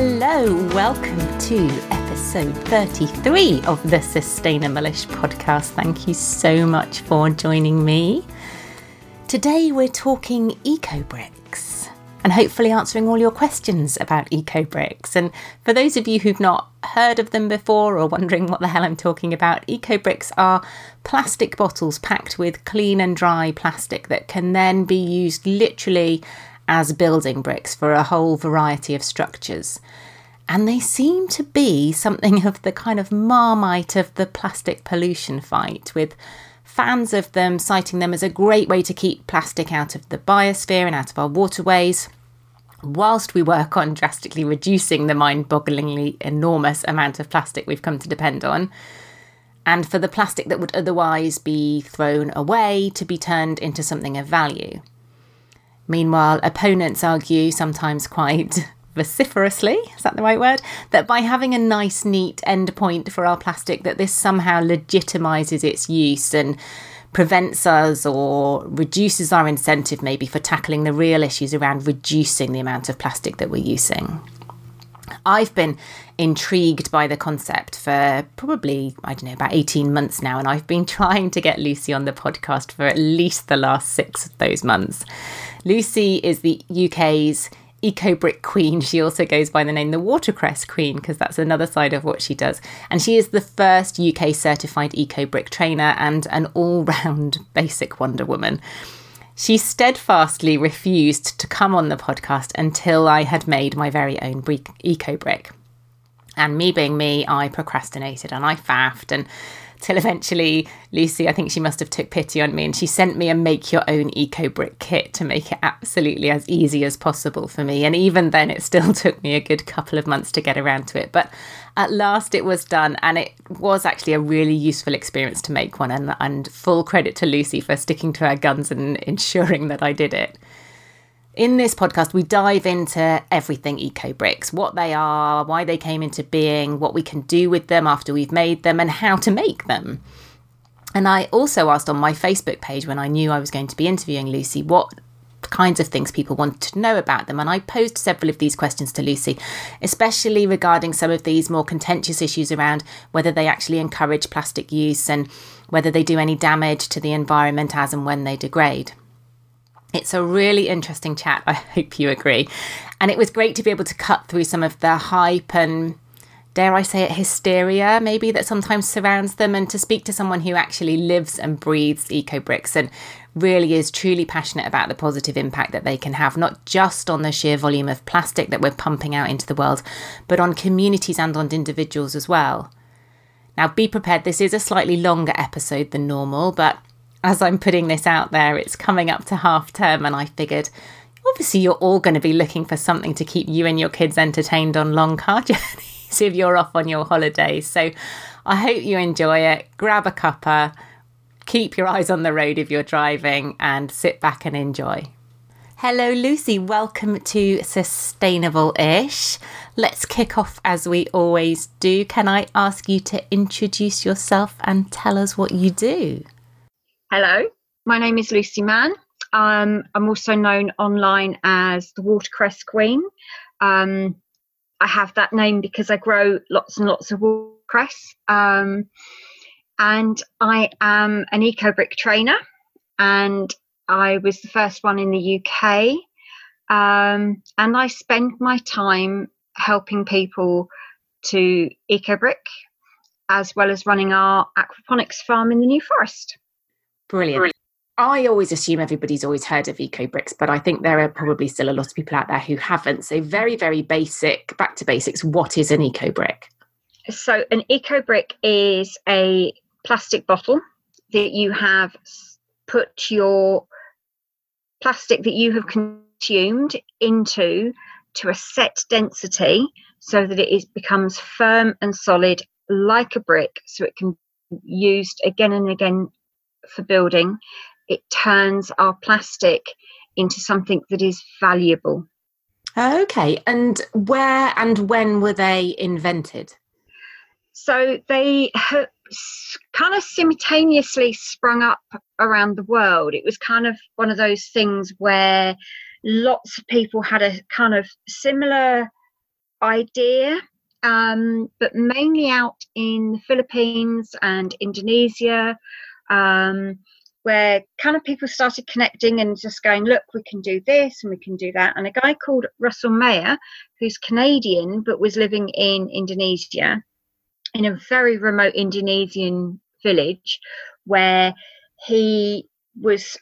Hello, welcome to episode 33 of the Sustainable-ish podcast. Thank you so much for joining me. Today we're talking eco bricks and hopefully answering all your questions about eco bricks. And for those of you who've not heard of them before or wondering what the hell I'm talking about, eco bricks are plastic bottles packed with clean and dry plastic that can then be used literally as building bricks for a whole variety of structures. And they seem to be something of the kind of marmite of the plastic pollution fight, with fans of them citing them as a great way to keep plastic out of the biosphere and out of our waterways, whilst we work on drastically reducing the mind bogglingly enormous amount of plastic we've come to depend on. And for the plastic that would otherwise be thrown away to be turned into something of value. Meanwhile, opponents argue, sometimes quite vociferously, is that the right word? That by having a nice, neat endpoint for our plastic, that this somehow legitimizes its use and prevents us or reduces our incentive maybe for tackling the real issues around reducing the amount of plastic that we're using. I've been intrigued by the concept for probably, I don't know, about 18 months now, and I've been trying to get Lucy on the podcast for at least the last six of those months. Lucy is the UK's eco brick queen. She also goes by the name the watercress queen because that's another side of what she does. And she is the first UK certified eco brick trainer and an all round basic Wonder Woman. She steadfastly refused to come on the podcast until I had made my very own eco brick. And me being me, I procrastinated and I faffed and till eventually Lucy, I think she must have took pity on me and she sent me a make your own eco brick kit to make it absolutely as easy as possible for me. And even then it still took me a good couple of months to get around to it. But at last it was done and it was actually a really useful experience to make one and, and full credit to Lucy for sticking to her guns and ensuring that I did it. In this podcast, we dive into everything eco bricks what they are, why they came into being, what we can do with them after we've made them, and how to make them. And I also asked on my Facebook page when I knew I was going to be interviewing Lucy what kinds of things people wanted to know about them. And I posed several of these questions to Lucy, especially regarding some of these more contentious issues around whether they actually encourage plastic use and whether they do any damage to the environment as and when they degrade. It's a really interesting chat. I hope you agree. And it was great to be able to cut through some of the hype and, dare I say it, hysteria maybe that sometimes surrounds them and to speak to someone who actually lives and breathes eco bricks and really is truly passionate about the positive impact that they can have, not just on the sheer volume of plastic that we're pumping out into the world, but on communities and on individuals as well. Now, be prepared, this is a slightly longer episode than normal, but as I'm putting this out there, it's coming up to half term, and I figured obviously you're all going to be looking for something to keep you and your kids entertained on long car journeys if you're off on your holidays. So I hope you enjoy it. Grab a cuppa, keep your eyes on the road if you're driving, and sit back and enjoy. Hello, Lucy. Welcome to Sustainable Ish. Let's kick off as we always do. Can I ask you to introduce yourself and tell us what you do? Hello, my name is Lucy Mann. Um, I'm also known online as the Watercress Queen. Um, I have that name because I grow lots and lots of watercress. Um, and I am an eco brick trainer, and I was the first one in the UK Um, and I spend my time helping people to eco brick as well as running our aquaponics farm in the New Forest. Brilliant. Brilliant. I always assume everybody's always heard of eco bricks, but I think there are probably still a lot of people out there who haven't. So, very, very basic, back to basics. What is an eco brick? So, an eco brick is a plastic bottle that you have put your plastic that you have consumed into to a set density so that it is, becomes firm and solid like a brick so it can be used again and again for building it turns our plastic into something that is valuable. Okay and where and when were they invented? So they kind of simultaneously sprung up around the world. It was kind of one of those things where lots of people had a kind of similar idea, um, but mainly out in the Philippines and Indonesia, um, where kind of people started connecting and just going, look, we can do this and we can do that. And a guy called Russell Maier, who's Canadian but was living in Indonesia, in a very remote Indonesian village, where he was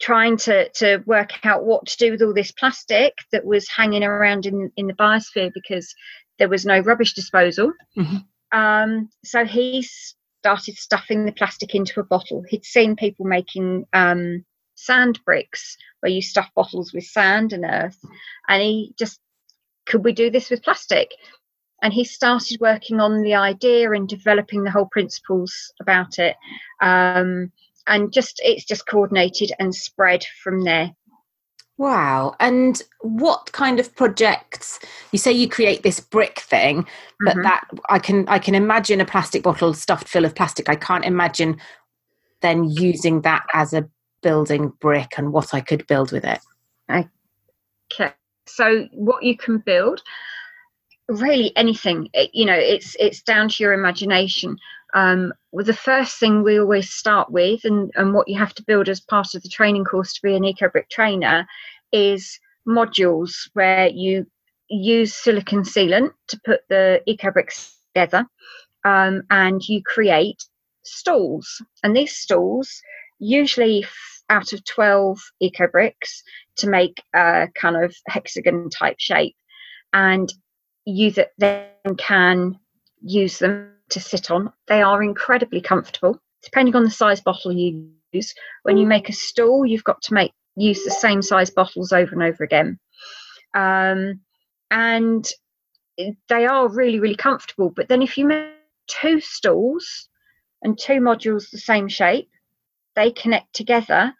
trying to to work out what to do with all this plastic that was hanging around in in the biosphere because there was no rubbish disposal. Mm-hmm. Um, so he started stuffing the plastic into a bottle. He'd seen people making um, sand bricks where you stuff bottles with sand and earth, and he just could we do this with plastic? And he started working on the idea and developing the whole principles about it. Um, and just it's just coordinated and spread from there wow. And what kind of projects you say you create this brick thing but mm-hmm. that i can i can imagine a plastic bottle stuffed full of plastic. I can't imagine then using that as a building brick and what i could build with it. Okay so what you can build really anything you know it's it's down to your imagination um, well, the first thing we always start with, and, and what you have to build as part of the training course to be an EcoBrick trainer, is modules where you use silicon sealant to put the EcoBricks together, um, and you create stalls. And these stalls, usually out of 12 EcoBricks, to make a kind of hexagon type shape, and you then can use them to sit on. They are incredibly comfortable, depending on the size bottle you use. When you make a stool, you've got to make use the same size bottles over and over again. Um, and they are really, really comfortable. But then if you make two stools and two modules the same shape, they connect together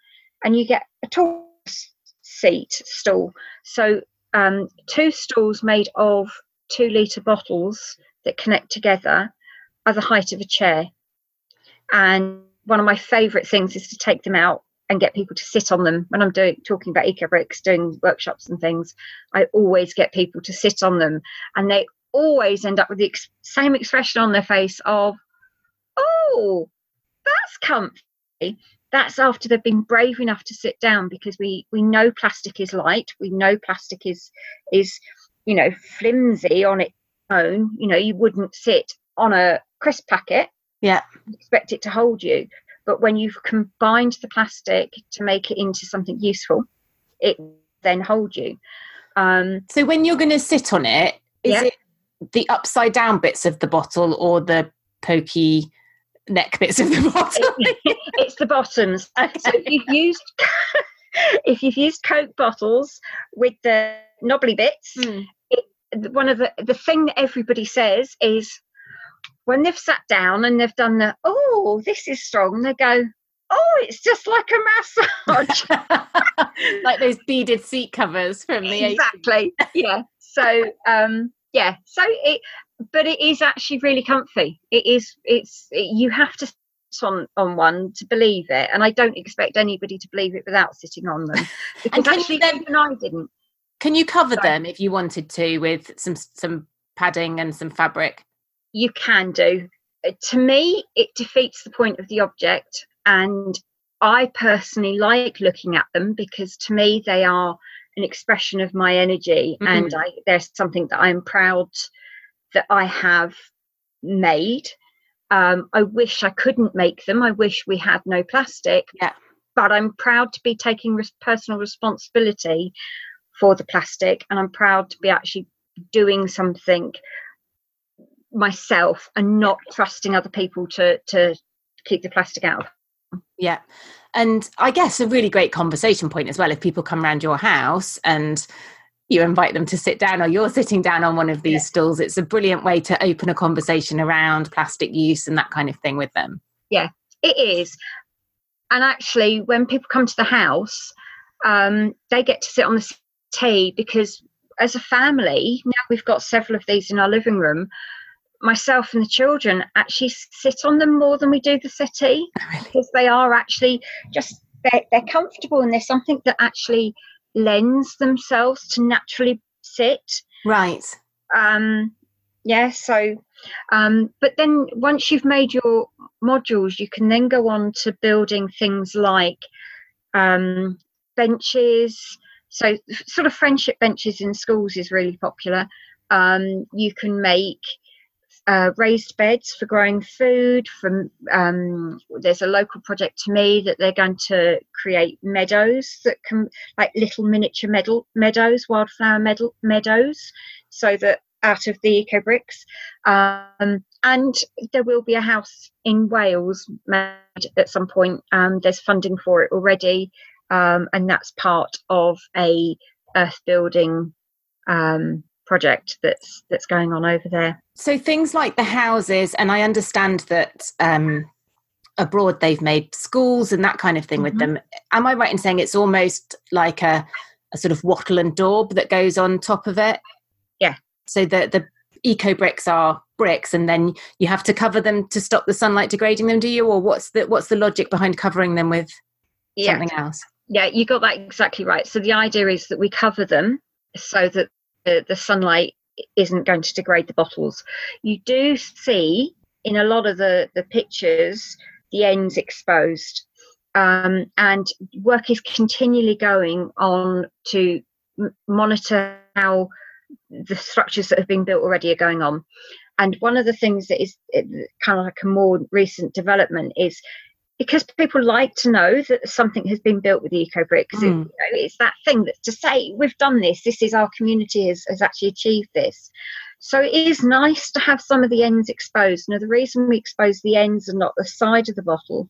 and you get a tall seat stool. So um, two stools made of two litre bottles that connect together are the height of a chair. And one of my favourite things is to take them out and get people to sit on them. When I'm doing talking about eco bricks, doing workshops and things, I always get people to sit on them, and they always end up with the ex- same expression on their face of, "Oh, that's comfy." That's after they've been brave enough to sit down because we we know plastic is light. We know plastic is is you know flimsy on its own. You know you wouldn't sit on a crisp packet, yeah, expect it to hold you. But when you've combined the plastic to make it into something useful, it then hold you. Um, so when you're going to sit on it, is yeah. it the upside down bits of the bottle or the pokey neck bits of the bottle? it's the bottoms. Okay. So if you've used if you've used Coke bottles with the knobbly bits, mm. it, one of the the thing that everybody says is when they've sat down and they've done the, oh, this is strong, they go, oh, it's just like a massage. like those beaded seat covers from the Exactly. yeah. So, um, yeah. So it, but it is actually really comfy. It is, it's, it, you have to on on one to believe it and i don't expect anybody to believe it without sitting on them because actually then, even i didn't can you cover so, them if you wanted to with some some padding and some fabric you can do. Uh, to me, it defeats the point of the object. And I personally like looking at them because to me, they are an expression of my energy mm-hmm. and I, there's something that i'm proud that i have made um, i wish i couldn't make them i wish we had no plastic yeah. but i'm proud to be taking res- personal responsibility for the plastic and i'm proud to be actually doing something myself and not trusting other people to to keep the plastic out yeah. And i guess a really great conversation point as well if people come around your house and you invite them to sit down or you're sitting down on one of these yeah. stools it's a brilliant way to open a conversation around plastic use and that kind of thing with them. Yeah it is. And actually when people come to the house um, they get to sit on the tea because as a family now we've got several of these in our living room myself and the children actually sit on them more than we do the settee. Really? because they are actually just they're, they're comfortable and they're something that actually lends themselves to naturally sit. Right. Um yeah so um but then once you've made your modules you can then go on to building things like um benches. So sort of friendship benches in schools is really popular. Um you can make uh, raised beds for growing food. From um, there's a local project to me that they're going to create meadows that can like little miniature meadow, meadows, wildflower meadow, meadows, so that out of the eco bricks. Um, and there will be a house in Wales made at some point. Um, there's funding for it already, um, and that's part of a earth building um, project that's that's going on over there. So things like the houses, and I understand that um, abroad they've made schools and that kind of thing mm-hmm. with them. Am I right in saying it's almost like a, a sort of wattle and daub that goes on top of it? Yeah. So the the eco bricks are bricks and then you have to cover them to stop the sunlight degrading them do you or what's the what's the logic behind covering them with yeah. something else yeah you got that exactly right so the idea is that we cover them so that the, the sunlight isn't going to degrade the bottles. You do see in a lot of the, the pictures the ends exposed. Um, and work is continually going on to m- monitor how the structures that have been built already are going on. And one of the things that is kind of like a more recent development is because people like to know that something has been built with eco bricks mm. it, you know, it's that thing that to say we've done this this is our community has, has actually achieved this so it is nice to have some of the ends exposed now the reason we expose the ends and not the side of the bottle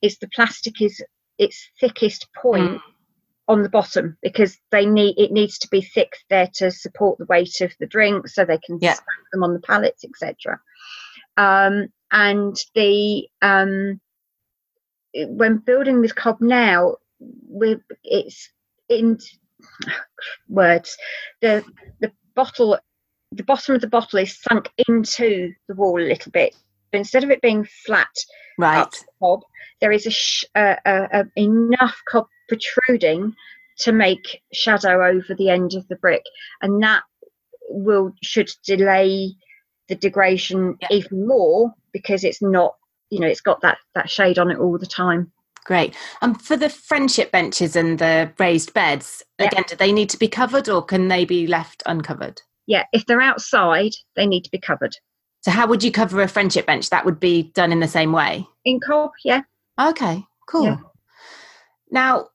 is the plastic is its thickest point mm. on the bottom because they need it needs to be thick there to support the weight of the drink so they can yeah. stack them on the pallets etc um, and the um, when building this cob now, with it's in words. The the bottle, the bottom of the bottle is sunk into the wall a little bit. Instead of it being flat, right, the cob, there is a, sh- uh, uh, enough cob protruding to make shadow over the end of the brick, and that will should delay the degradation yeah. even more because it's not you know it's got that that shade on it all the time great and um, for the friendship benches and the raised beds yeah. again do they need to be covered or can they be left uncovered yeah if they're outside they need to be covered so how would you cover a friendship bench that would be done in the same way in cob yeah okay cool yeah. now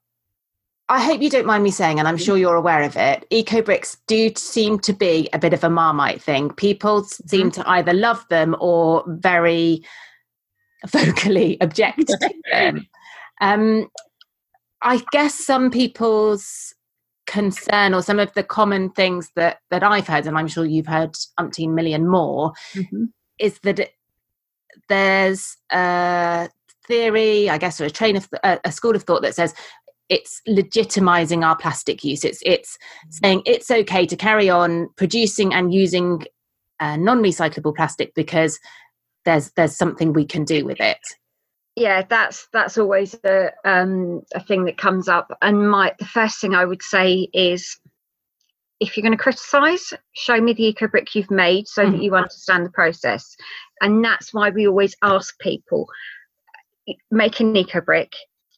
I hope you don't mind me saying, and I'm sure you're aware of it, eco bricks do seem to be a bit of a marmite thing. People seem mm-hmm. to either love them or very vocally object to them. Um, I guess some people's concern or some of the common things that that I've heard, and I'm sure you've heard umpteen million more, mm-hmm. is that it, there's a theory, I guess, or a train of a, a school of thought that says it's legitimizing our plastic use. It's it's saying it's okay to carry on producing and using uh, non-recyclable plastic because there's there's something we can do with it yeah that's that's always a um a thing that comes up and my the first thing i would say is if you're going to criticize show me the eco brick you've made so mm. that you understand the process and that's why we always ask people make an eco brick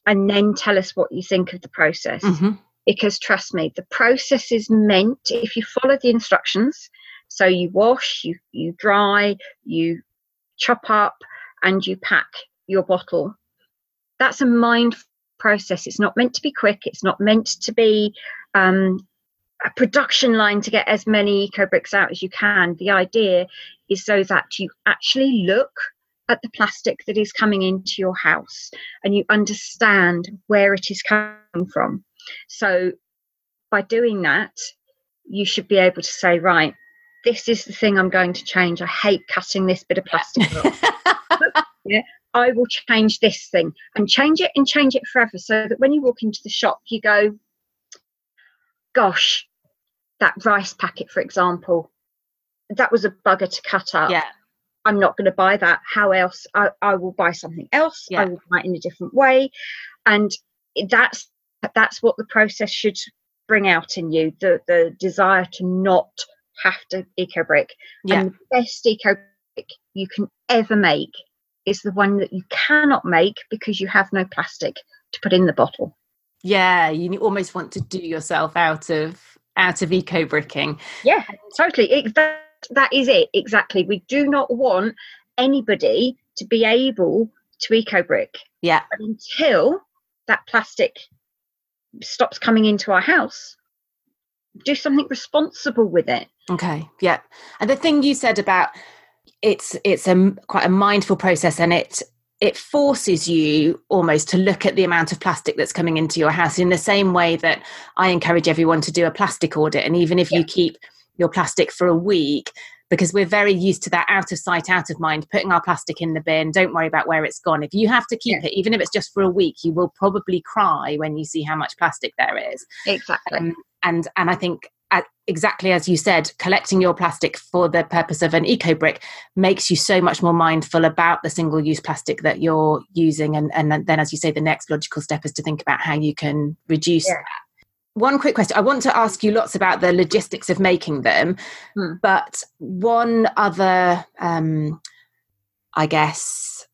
and then tell us what you think of the process mm-hmm. because trust me, the process is meant, if you follow the instructions, so you wash, you, you dry, you chop up, and you pack your bottle. That's a mind process. It's not meant to be quick. It's not meant to be um, a production line to get as many eco bricks out as you can. The idea is so that you actually look at the plastic that is coming into your house and you understand where it is coming from. So by doing that, you should be able to say, right, this is the thing I'm going to change. I hate cutting this bit of plastic yeah, I will change this thing and change it and change it forever so that when you walk into the shop, you go, gosh, that rice packet, for example, that was a bugger to cut up. Yeah. I'm not going to buy that. How else? I, I will buy something else. Yeah. I will buy it in a different way. And that's that's what the process should bring out in you the the desire to not have to eco brick Yeah. and the best eco brick you can ever make is the one that you cannot make because you have no plastic to put in the bottle Yeah, you almost want to do yourself out of out of eco bricking. yeah totally it, that, that is it exactly we do not want anybody to be able to eco brick Yeah. But until that plastic stops coming into our house, do something responsible with it. Okay. Yeah. And the thing you said about it's it's a quite a mindful process and it it forces you almost to look at the amount of plastic that's coming into your house in the same way that I encourage everyone to do a plastic audit and even if you keep your plastic for a week because we're very used to that out of sight out of mind putting our plastic in the bin don't worry about where it's gone if you have to keep Yeah. it even if it's just for a week you will probably cry when you see how much plastic there is Exactly. um, and and I think uh, exactly as you said, collecting your plastic for the purpose of an eco brick makes you so much more mindful about the single use plastic that you're using, and and then as you say, the next logical step is to think about how you can reduce. Yeah. that. One quick question. I want to ask you lots about the logistics of making them, Hmm. but one other, um, I guess,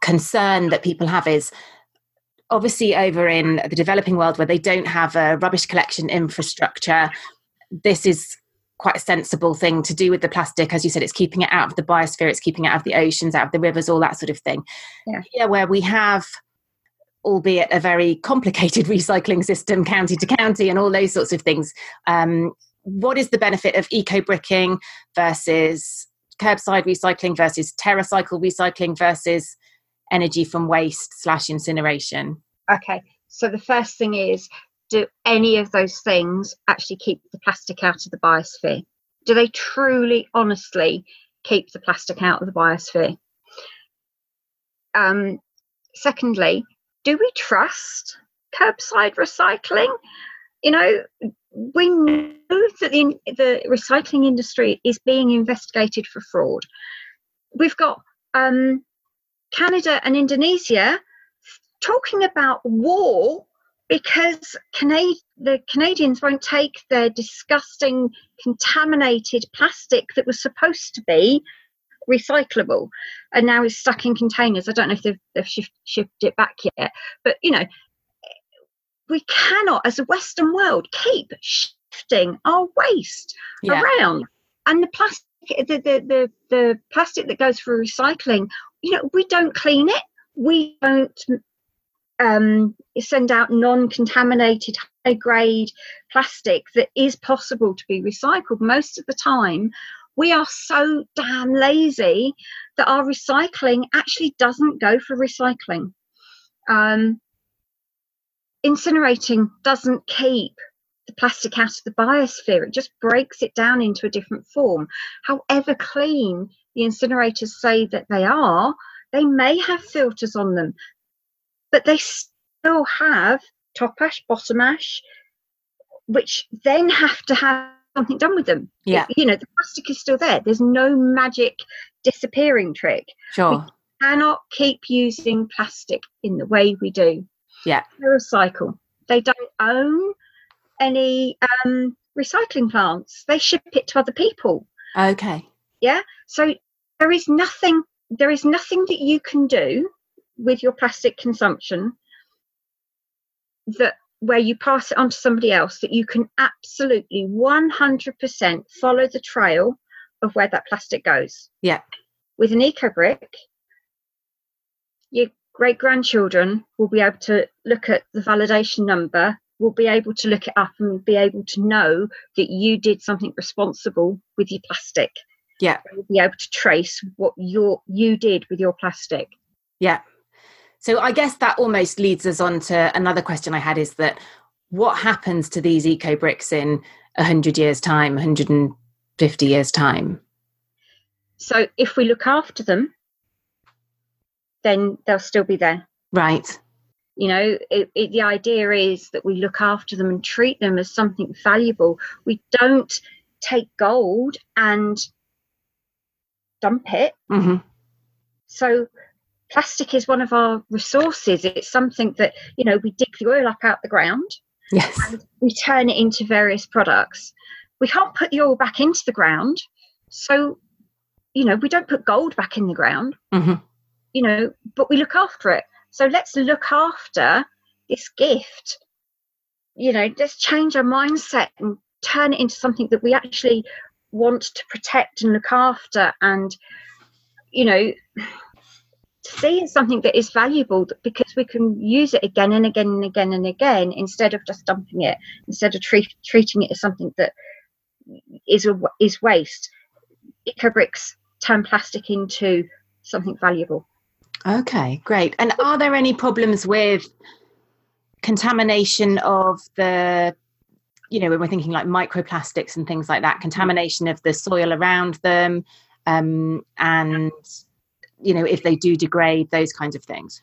concern that people have is obviously over in the developing world where they don't have a rubbish collection infrastructure this is quite a sensible thing to do with the plastic as you said it's keeping it out of the biosphere it's keeping it out of the oceans out of the rivers all that sort of thing Yeah. Here where we have albeit a very complicated recycling system county to county and all those sorts of things um, what is the benefit of eco bricking versus curbside recycling versus TerraCycle recycling versus energy from waste slash incineration Okay. So the first thing is do any of those things actually keep the plastic out of the biosphere? Do they truly, honestly keep the plastic out of the biosphere? Um, secondly, do we trust curbside recycling? You know, we know that the, the recycling industry is being investigated for fraud. We've got um, Canada and Indonesia talking about war because Cana- the Canadians won't take their disgusting contaminated plastic that was supposed to be recyclable and now is stuck in containers. I don't know if they've, they've shift, shifted it back yet, but you know, we cannot, as a Western world, keep shifting our waste Yeah. around. And the plastic, the, the, the, the plastic that goes for recycling, you know, we don't clean it. We don't um, send out non-contaminated high grade plastic that is possible to be recycled. Most of the time we are so damn lazy that our recycling actually doesn't go for recycling. Um, incinerating doesn't keep the plastic out of the biosphere. It just breaks it down into a different form. However clean the incinerators say that they are they may have filters on them but they still have top ash, bottom ash, which then have to have something done with them. Yeah. You know, the plastic is still there. There's no magic disappearing trick. Sure. Cannot keep using plastic in the way we do. Yeah. Recycle. They don't own any um, recycling plants. They ship it to other people. Okay. So there is nothing. There is nothing that you can do with your plastic consumption that where you pass it on to somebody else that you can absolutely 100% follow the trail of where that plastic goes. Yeah. With an eco brick, your great grandchildren will be able to look at the validation number, will be able to look it up and be able to know that you did something responsible with your plastic. Yeah. You'll be able to trace what your you did with your plastic. Yeah. So I guess that almost leads us on to another question I had is that what happens to these eco bricks in 100 years' time, 150 years' time? So if we look after them, then they'll still be there. Right. You know, it, it, the idea is that we look after them and treat them as something valuable. We don't take gold and dump it. Mm-hmm. So plastic is one of our resources. It's something that, you know, we dig the oil up out of the ground Yes. and we turn it into various products. We can't put the oil back into the ground. So, you know, we don't put gold back in the ground, hmm you know, but we look after it. So let's look after this gift. You know, let's change our mindset and turn it into something that we actually want to protect and look after and, you know, to see as something that is valuable because we can use it again and again and again and again instead of just dumping it, instead of treat, treating it as something that is a, is waste. Eco bricks turn plastic into something valuable. Okay, great. And are there any problems with contamination of the, you know, when we're thinking like microplastics and things like that, contamination of the soil around them, um, and, you know, if they do degrade, those kinds of things?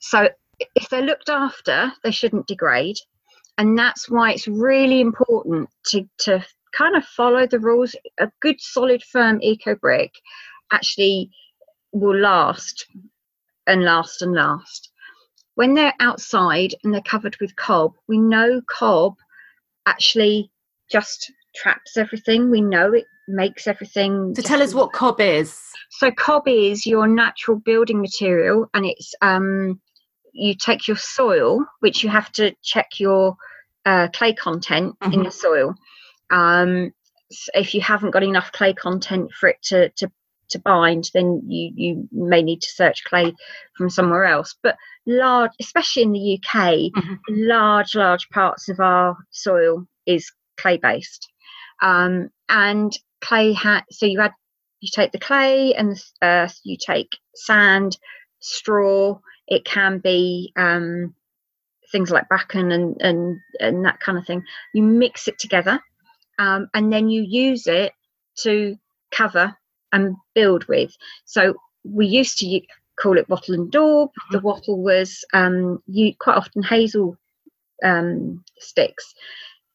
So if they're looked after, they shouldn't degrade. And that's why it's really important to, to kind of follow the rules. A good, solid, firm eco brick actually will last and last and last. When they're outside and they're covered with cob, we know cob actually just traps everything. We know it makes everything. So tell us what cob is. so cob is your natural building material, and it's um, you take your soil, which you have to check your uh, clay content in Mhm. the soil. Um, s- if you haven't got enough clay content for it to to to bind, then you you may need to search clay from somewhere else. But large, especially in the UK, Mhm. large large parts of our soil is clay based, um, and clay hat. So you add you take the clay and the earth, you take sand, straw. It can be um, things like bracken and, and and that kind of thing. You mix it together, um, and then you use it to cover and build with. So we used to call it wattle and daub. The wattle was um, you quite often hazel um, sticks,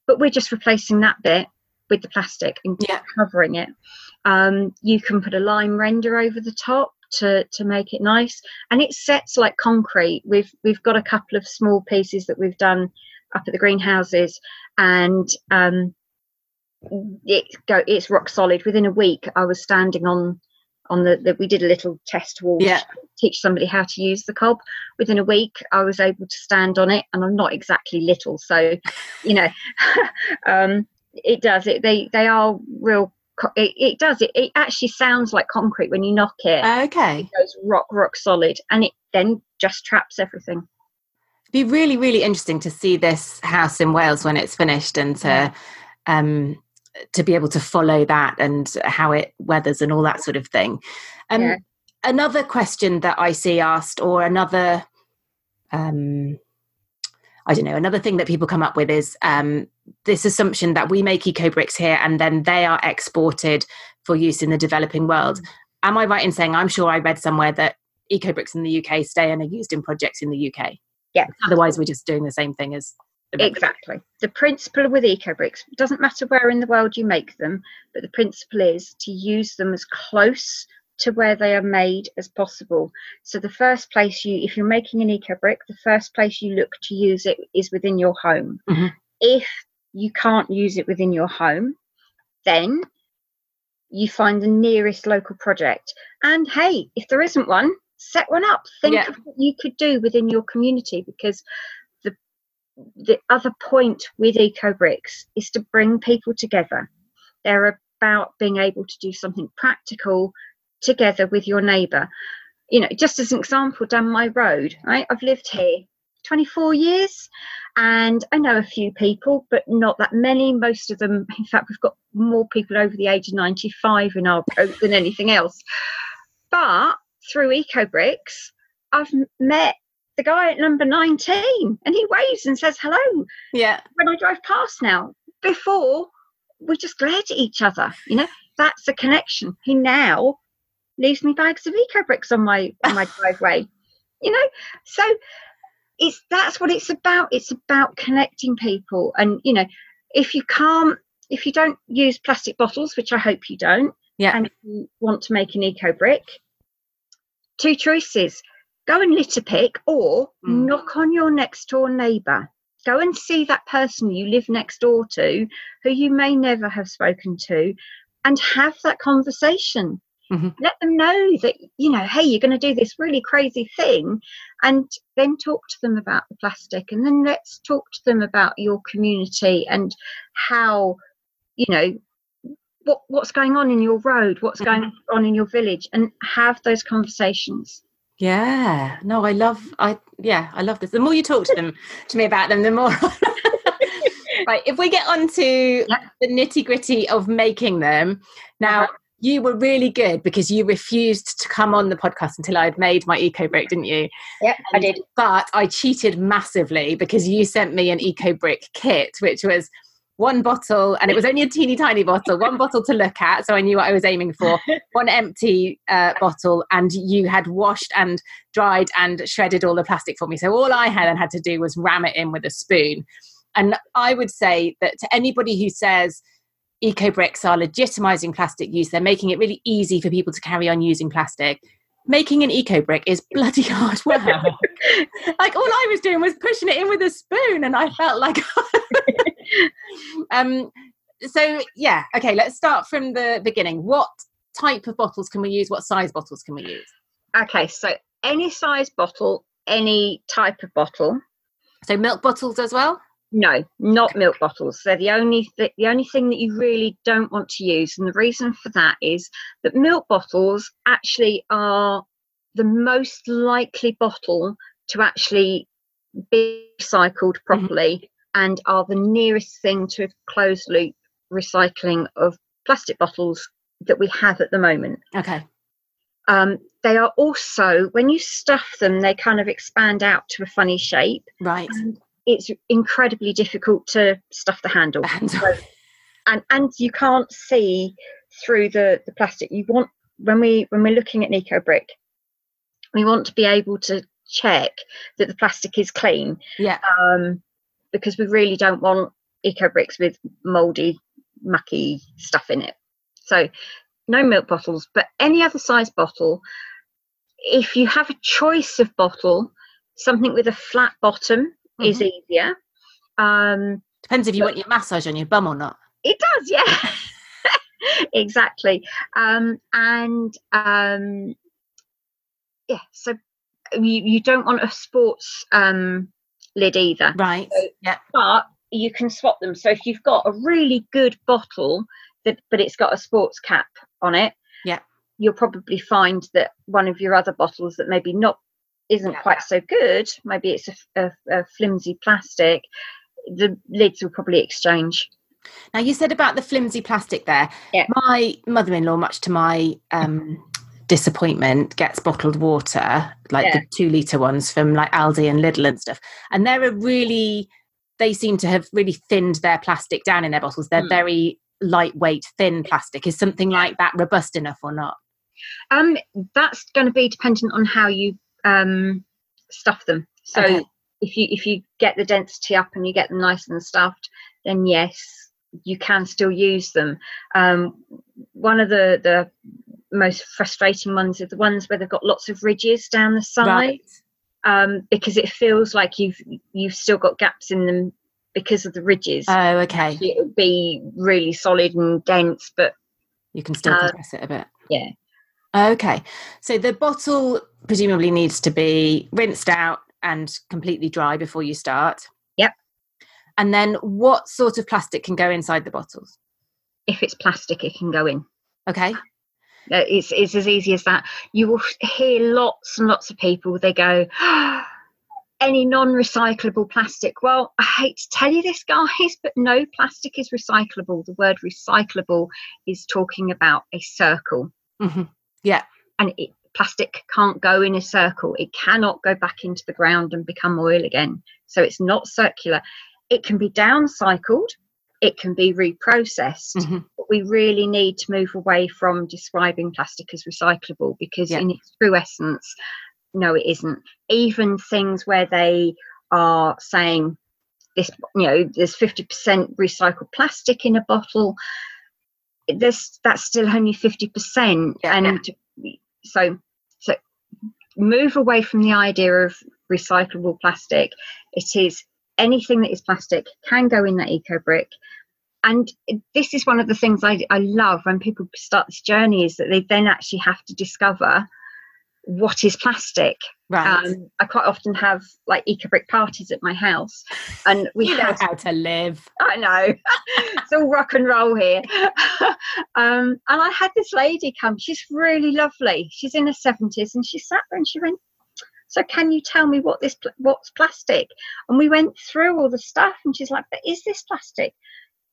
but we're just replacing that bit with the plastic and Yeah. covering it. Um, you can put a lime render over the top to to make it nice, and it sets like concrete. We've we've got a couple of small pieces that we've done up at the greenhouses, and um, it go it's rock solid. Within a week, I was standing on on the, the we did a little test wall Yeah. teach somebody how to use the cob. Within a week, I was able to stand on it, and I'm not exactly little, so you know, um, it does it. They they are real. It, it does it. It actually sounds like concrete when you knock it. Okay. it goes rock rock solid, and it then just traps everything. It'd be really really interesting to see this house in Wales when it's finished and to um to be able to follow that and how it weathers and all that sort of thing. Um Yeah. another question that I see asked or another um I don't know, another thing that people come up with is um, this assumption that we make eco bricks here and then they are exported for use in the developing world. Am I right in saying I'm sure I read somewhere that eco bricks in the UK stay and are used in projects in the UK? Yeah. Otherwise, we're just doing the same thing as the rest of it. Exactly. The principle with eco bricks doesn't matter where in the world you make them, but the principle is to use them as close to where they are made as possible. So the first place you, if you're making an eco brick, the first place you look to use it is within your home. Mhm. If you can't use it within your home, then you find the nearest local project. And hey, if there isn't one, set one up. Think Yeah. of what you could do within your community because the the other point with EcoBricks is to bring people together. They're about being able to do something practical together with your neighbour. You know, just as an example, down my road, right? I've lived here 24 years and I know a few people, but not that many. Most of them, in fact, we've got more people over the age of 95 in our road than anything else. But through EcoBricks, I've met the guy at number 19 and he waves and says hello. Yeah. When I drive past now, before we just glared at each other, you know, that's a connection. He now leaves me bags of EcoBricks on my on my driveway. You know, so it's that's what it's about. It's about connecting people. And you know, if you can't if you don't use plastic bottles, which I hope you don't, yeah. and if you want to make an eco brick, two choices go and litter pick or mm. knock on your next door neighbour. Go and see that person you live next door to who you may never have spoken to and have that conversation. Mm-hmm. Let them know that, you know, hey, you're going to do this really crazy thing. And then talk to them about the plastic. And then let's talk to them about your community and how, you know, what, what's going on in your road, what's mm-hmm. going on in your village, and have those conversations. Yeah. No, I love I yeah, I love this. The more you talk to them to me about them, the more Right, if we get on to yeah. the nitty-gritty of making them. Now, uh-huh. you were really good because you refused to come on the podcast until I had made my eco brick, didn't you? Yeah, I did. But I cheated massively because you sent me an eco brick kit, which was one bottle, and it was only a teeny tiny bottle, one bottle to look at, so I knew what I was aiming for, one empty uh, bottle, and you had washed and dried and shredded all the plastic for me. So all I had and had to do was ram it in with a spoon. And I would say that to anybody who says, eco bricks are legitimizing plastic use they're making it really easy for people to carry on using plastic making an eco brick is bloody hard work. like all I was doing was pushing it in with a spoon, and I felt like. um. So yeah, okay. Let's start from the beginning. What type of bottles can we use? What size bottles can we use? Okay, so any size bottle, any type of bottle. So milk bottles as well. No, not milk bottles. They're the only th- the only thing that you really don't want to use, and the reason for that is that milk bottles actually are the most likely bottle to actually be recycled mm-hmm. properly. And are the nearest thing to closed loop recycling of plastic bottles that we have at the moment. Okay. Um, they are also when you stuff them, they kind of expand out to a funny shape. Right. And it's incredibly difficult to stuff the handle. Handle. So, and and you can't see through the the plastic. You want when we when we're looking at an eco brick, we want to be able to check that the plastic is clean. Yeah. Um, because we really don't want eco bricks with mouldy, mucky stuff in it. So no milk bottles, but any other size bottle. If you have a choice of bottle, something with a flat bottom mm-hmm. is easier. Um, Depends if you want your massage on your bum or not. It does, yeah. exactly. Um, and um, yeah, so you, you don't want a sports um, lid either. Right. So, yeah. But you can swap them. So if you've got a really good bottle that but it's got a sports cap on it, yeah, you'll probably find that one of your other bottles that maybe not isn't yeah. quite so good, maybe it's a, a, a flimsy plastic, the lids will probably exchange. Now you said about the flimsy plastic there. Yeah. My mother-in-law, much to my um, disappointment, gets bottled water, like yeah. the two-liter ones from like Aldi and Lidl and stuff, and they're a really. They seem to have really thinned their plastic down in their bottles. They're mm. very lightweight, thin plastic. Is something like that robust enough or not? Um, that's going to be dependent on how you um, stuff them. So okay. if you if you get the density up and you get them nice and stuffed, then yes, you can still use them. Um, one of the the most frustrating ones are the ones where they've got lots of ridges down the side. Right. Um, because it feels like you've you've still got gaps in them because of the ridges. Oh, okay. It would be really solid and dense, but you can still uh, compress it a bit. Yeah. Okay. So the bottle presumably needs to be rinsed out and completely dry before you start. Yep. And then what sort of plastic can go inside the bottles? If it's plastic, it can go in. Okay. It's, it's as easy as that. You will hear lots and lots of people, they go, any non recyclable plastic. Well, I hate to tell you this, guys, but no plastic is recyclable. The word recyclable is talking about a circle. hmm Yeah. and it, plastic can't go in a circle. It cannot go back into the ground and become oil again. So it's not circular. It can be downcycled, it can be reprocessed. Mhm. But we really need to move away from describing plastic as recyclable because, Yeah. in its true essence, no, it isn't. Even things where they are saying this, you know, there's 50% recycled plastic in a bottle. There's that's still only 50%. Yeah, and so so move away from the idea of recyclable plastic. It is anything that is plastic can go in that eco brick. And this is one of the things I, I love when people start this journey is that they then actually have to discover what is plastic. Right. Um, I quite often have like eco brick parties at my house, and we you know have how to live. I know. it's all rock and roll here. um, and I had this lady come. She's really lovely. She's in her seventies, and she sat there and she went, "So can you tell me what this pl- what's plastic?" And we went through all the stuff, and she's like, "But is this plastic?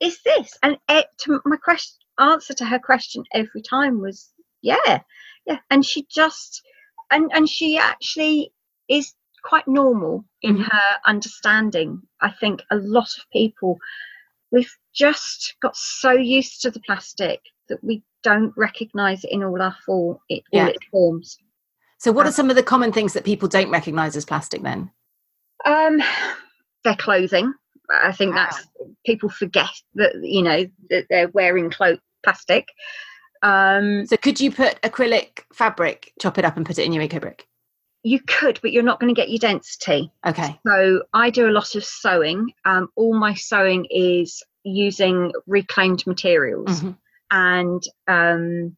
Is this?" And it, to my question answer to her question every time was, "Yeah, yeah." And she just and and she actually is quite normal in Mhm. her understanding. I think a lot of people we've just got so used to the plastic that we don't recognize it in all our full it, all its forms. So, what are some of the common things that people don't recognize as plastic then? Um, their clothing. I think Ah. that's people forget that you know that they're wearing clo- plastic. Um, So, could you put acrylic fabric, chop it up, and put it in your eco brick? you could, but you're not going to get your density. Okay. So I do a lot of sewing. Um, all my sewing is using reclaimed materials. Mhm. and um,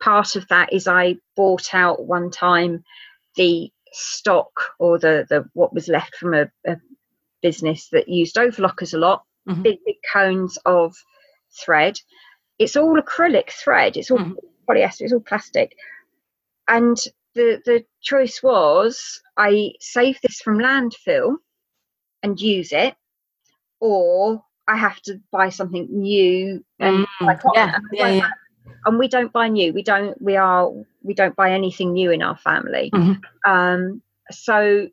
part of that is I bought out one time the stock or the the what was left from a, a business that used overlockers a lot, Mhm. big big cones of thread. It's all acrylic thread. It's all Mhm. polyester. It's all plastic, and the the choice was I save this from landfill and use it, or I have to buy something new and Mm, yeah, yeah, yeah. And we don't buy new we don't we are we don't buy anything new in our family Mhm. um so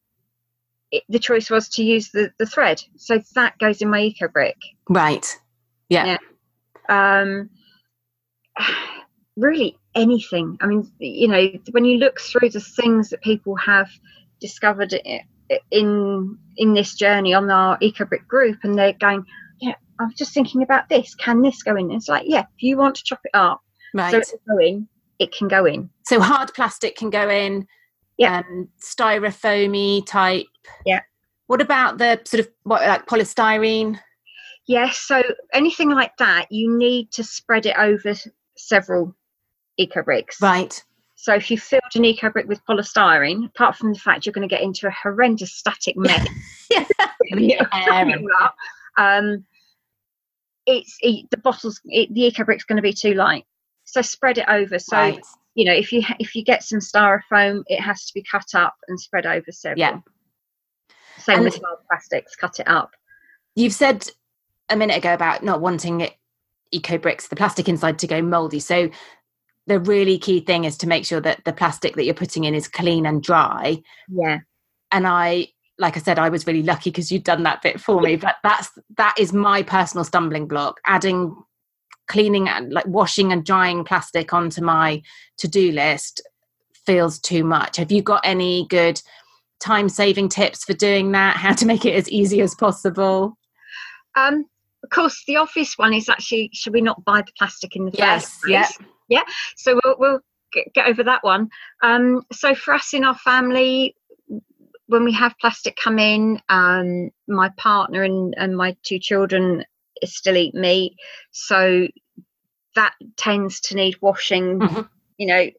it, the choice was to use the the thread so that goes in my eco brick Right. Yeah. Yeah. um really anything i mean you know when you look through the things that people have discovered in in this journey on our eco brick group and they're going i was just thinking about this can this go in it's like yeah if you want to chop it up Right. so it can go in it can go in So hard plastic can go in. Yeah. Um, styrofoamy type. Yeah. What about the sort of what like polystyrene? yes so anything like that you need to spread it over several eco bricks Right. so if you filled an eco brick with polystyrene apart from the fact you're going to get into a horrendous static mess Yeah. Yeah. chopping it all up, um it's it, the bottles it, the eco brick's going to be too light so spread it over so right. you know if you if you get some styrofoam it has to be cut up and spread over several Yeah. same And- with hard plastics cut it up You've said a minute ago about not wanting it eco bricks, the plastic inside to go moldy. So the really key thing is to make sure that the plastic that you're putting in is clean and dry. yeah And I, like I said, I was really lucky because you'd done that bit for me. But that's that is my personal stumbling block. Adding cleaning and like washing and drying plastic onto my to-do list feels too much. Have you got any good time saving tips for doing that? How to make it as easy as possible? Um, of course, the obvious one is actually should we not buy the plastic in the Yes, first place? Yeah. So we'll, we'll get, get over that one. Um, so for us in our family, when we have plastic come in, um, my partner and, and my two children still eat meat, so that tends to need washing. Mhm. You know,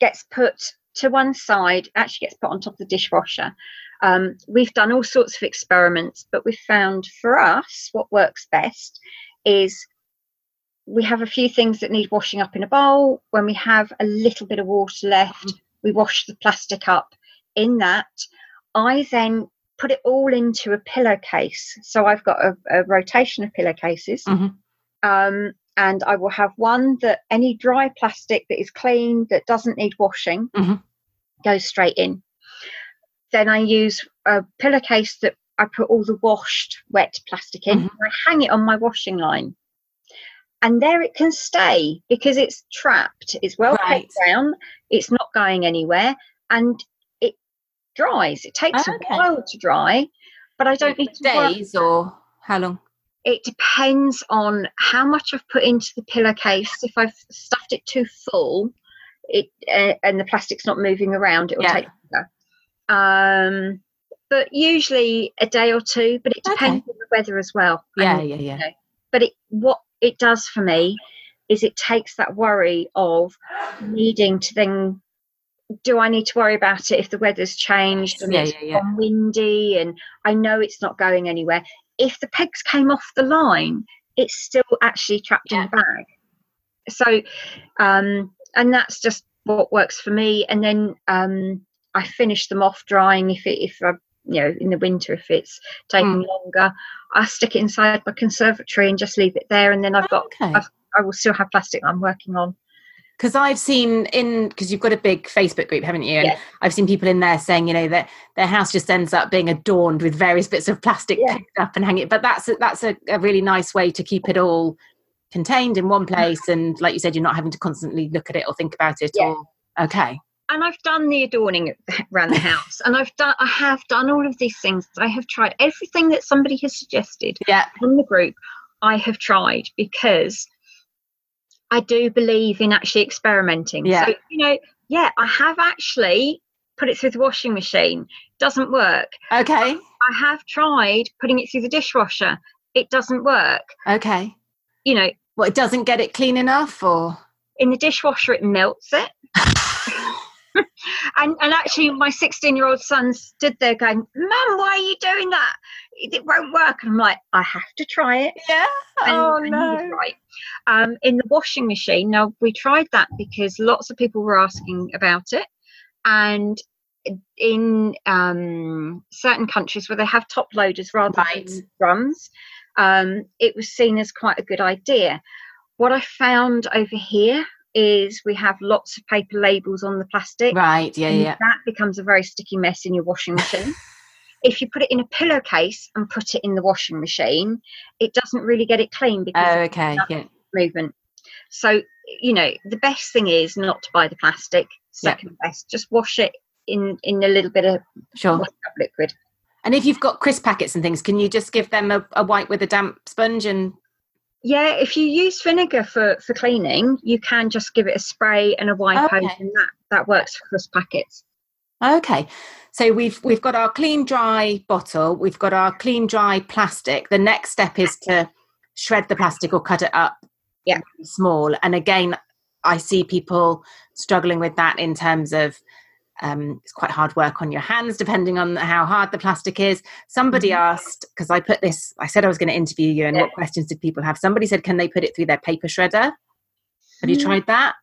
gets put to one side, actually gets put on top of the dishwasher. Um, we've done all sorts of experiments, but we've found for us what works best is we have a few things that need washing up in a bowl. When we have a little bit of water left, mm-hmm. we wash the plastic up in that. I then put it all into a pillowcase. So I've got a, a rotation of pillowcases. Mm-hmm. Um, and I will have one that any dry plastic that is clean, that doesn't need washing, mm-hmm. goes straight in. Then I use a pillowcase that I put all the washed wet plastic in. Mm-hmm. I hang it on my washing line. And there it can stay because it's trapped. It's well right. down. It's not going anywhere. And dries. It takes oh, okay. a while to dry, but I don't need to days work. or how long? It depends on how much I've put into the pillowcase. If I've stuffed it too full, it uh, and the plastic's not moving around, it will yeah. take longer. Um, but usually a day or two. But it depends okay. on the weather as well. Yeah, and, yeah, yeah. You know, but it what it does for me is it takes that worry of needing to then do I need to worry about it if the weather's changed and yeah, it's yeah, yeah. windy and I know it's not going anywhere? if the pegs came off the line, it's still actually trapped in the bag. So, um, and that's just what works for me. And then um, I finish them off drying if it, if I, you know, in the winter, if it's taking mm. longer, I stick it inside my conservatory and just leave it there. And then I've got, okay. I've, I will still have plastic I'm working on because I've seen in because you've got a big Facebook group, haven't you? And yeah. I've seen people in there saying, you know, that their house just ends up being adorned with various bits of plastic yeah. picked up and hanging. But that's a, that's a, a, really nice way to keep it all contained in one place, and like you said, you're not having to constantly look at it or think about it. Yeah. Or okay. And I've done the adorning around the house, and I've done I have done all of these things. I have tried everything that somebody has suggested. Yeah. In the group, I have tried because I do believe in actually experimenting. Yeah. So, you know, yeah, I have actually put it through the washing machine. Doesn't work. Okay. I have tried putting it through the dishwasher. It doesn't work. Okay. You know, well, it doesn't get it clean enough, or in the dishwasher, it melts it. and and actually, my 16 year old son stood there going, "Mum, why are you doing that? It won't work." And I'm like, "I have to try it." Yeah. And, oh no. right. Um, in the washing machine, now we tried that because lots of people were asking about it, and in um, certain countries where they have top loaders rather right. than drums, um, it was seen as quite a good idea. What I found over here is we have lots of paper labels on the plastic. Right, yeah, yeah. That becomes a very sticky mess in your washing machine. if you put it in a pillowcase and put it in the washing machine, it doesn't really get it clean because oh, okay, yeah. movement. So, you know, the best thing is not to buy the plastic. Second yeah. best, just wash it in in a little bit of sure. liquid. And if you've got crisp packets and things, can you just give them a, a wipe with a damp sponge and yeah, if you use vinegar for, for cleaning, you can just give it a spray and a wipe okay. and that, that works for crisp packets. Okay. So we've we've got our clean dry bottle, we've got our clean dry plastic. The next step is to shred the plastic or cut it up yeah. small. And again, I see people struggling with that in terms of um, it's quite hard work on your hands depending on how hard the plastic is somebody mm-hmm. asked because i put this i said i was going to interview you and yeah. what questions did people have somebody said can they put it through their paper shredder have you mm. tried that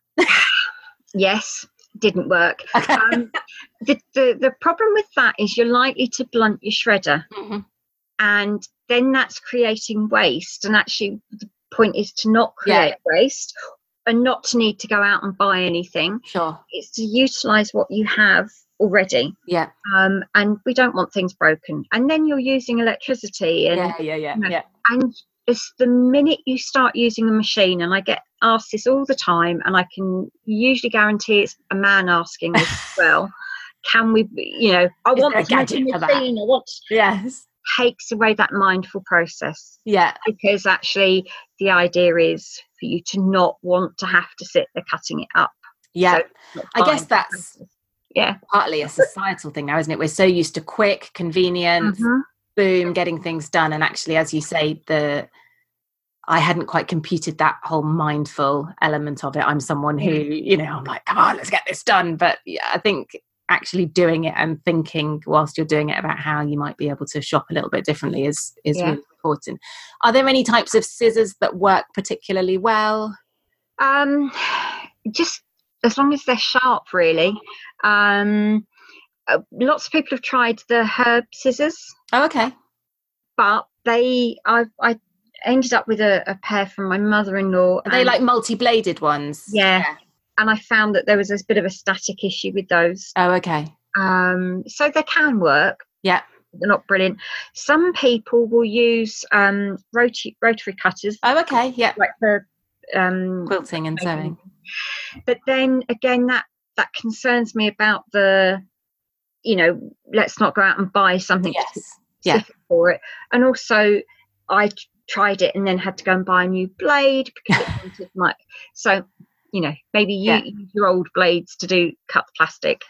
yes didn't work okay. um, the, the, the problem with that is you're likely to blunt your shredder mm-hmm. and then that's creating waste and actually the point is to not create yeah. waste and not to need to go out and buy anything. Sure. It's to utilize what you have already. Yeah. Um, and we don't want things broken. And then you're using electricity and yeah, yeah, yeah, you know, yeah. And it's the minute you start using a machine, and I get asked this all the time, and I can usually guarantee it's a man asking this as well. Can we, you know, I Is want a gadget for that. I want yes takes away that mindful process. Yeah. Because actually, the idea is for you to not want to have to sit there cutting it up. Yeah. So I guess that's yeah partly a societal thing now, isn't it? We're so used to quick, convenient, mm-hmm. boom, getting things done. And actually, as you say, the I hadn't quite computed that whole mindful element of it. I'm someone who, you know, I'm like, come on, let's get this done. But yeah, I think actually doing it and thinking whilst you're doing it about how you might be able to shop a little bit differently is is Yeah. really important. Are there any types of scissors that work particularly well? Um, just as long as they're sharp, really. Um, uh, lots of people have tried the herb scissors, Oh, okay. but they, I, I ended up with a, a pair from my mother-in-law. Are they like multi-bladed ones? Yeah. and I found that there was a bit of a static issue with those. Oh, okay. Um, so they can work. Yeah. They're not brilliant. Some people will use um, rotary, rotary cutters, Oh, okay. Yeah. like the um, Quilting and sewing. but then again that that concerns me about the you know let's not go out and buy something Yes. Yeah. for it and also I tried it and then had to go and buy a new blade because it wanted my so you know maybe you Yeah. use your old blades to do cut plastic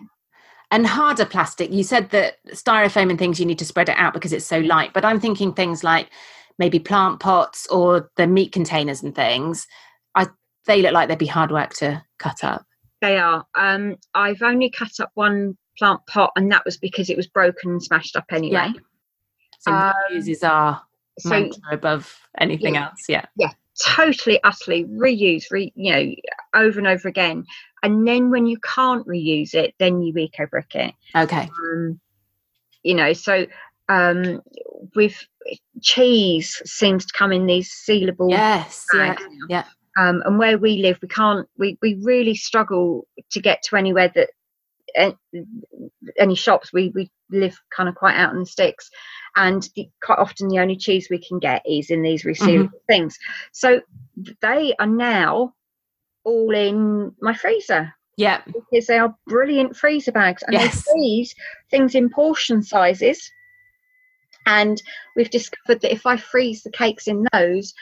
And harder plastic, you said that styrofoam and things you need to spread it out because it's so light. But I'm thinking things like maybe plant pots or the meat containers and things. I they look like they'd be hard work to cut up. they are um i've only cut up one plant pot and that was because it was broken and smashed up anyway So Um, uses are so above anything Yeah. else. Yeah. Totally utterly reuse re, you know over and over again and then when you can't reuse it then you eco brick it Okay. um, you know so um with cheese seems to come in these sealable Yes. Yeah. bags now. yeah. um and where we live we can't we we really struggle to get to anywhere that any shops we we live kind of quite out in the sticks. And the, quite often the only cheese we can get is in these mm-hmm. resealable things. So they are now all in my freezer. Yeah. because they are brilliant freezer bags. And Yes. they freeze things in portion sizes. And we've discovered that if i freeze the cakes in those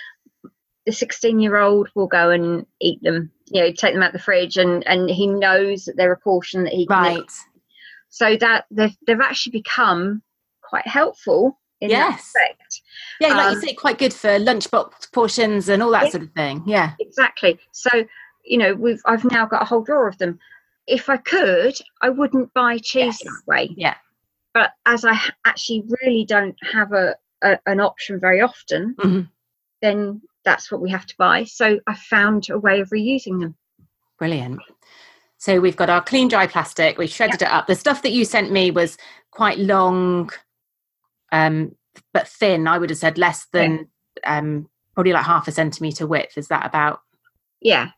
the 16 year old will go and eat them you know take them out the fridge and and he knows that they're a portion that he can eat. Right. so that they've, they've actually become quite helpful in that Yes. Yeah, like Um, you say, quite good for lunchbox portions and all that Yeah. sort of thing. Yeah. exactly so you know we've i've now got a whole drawer of them if i could i wouldn't buy cheese Yes. that way Yeah. but as i actually really don't have a, a an option very often Mhm. then that's what we have to buy so i found a way of reusing them Brilliant. So we've got our clean dry plastic. We shredded it up. The stuff that you sent me was quite long, um, but thin. I would have said less than um, probably like half a centimeter width. Is that about yeah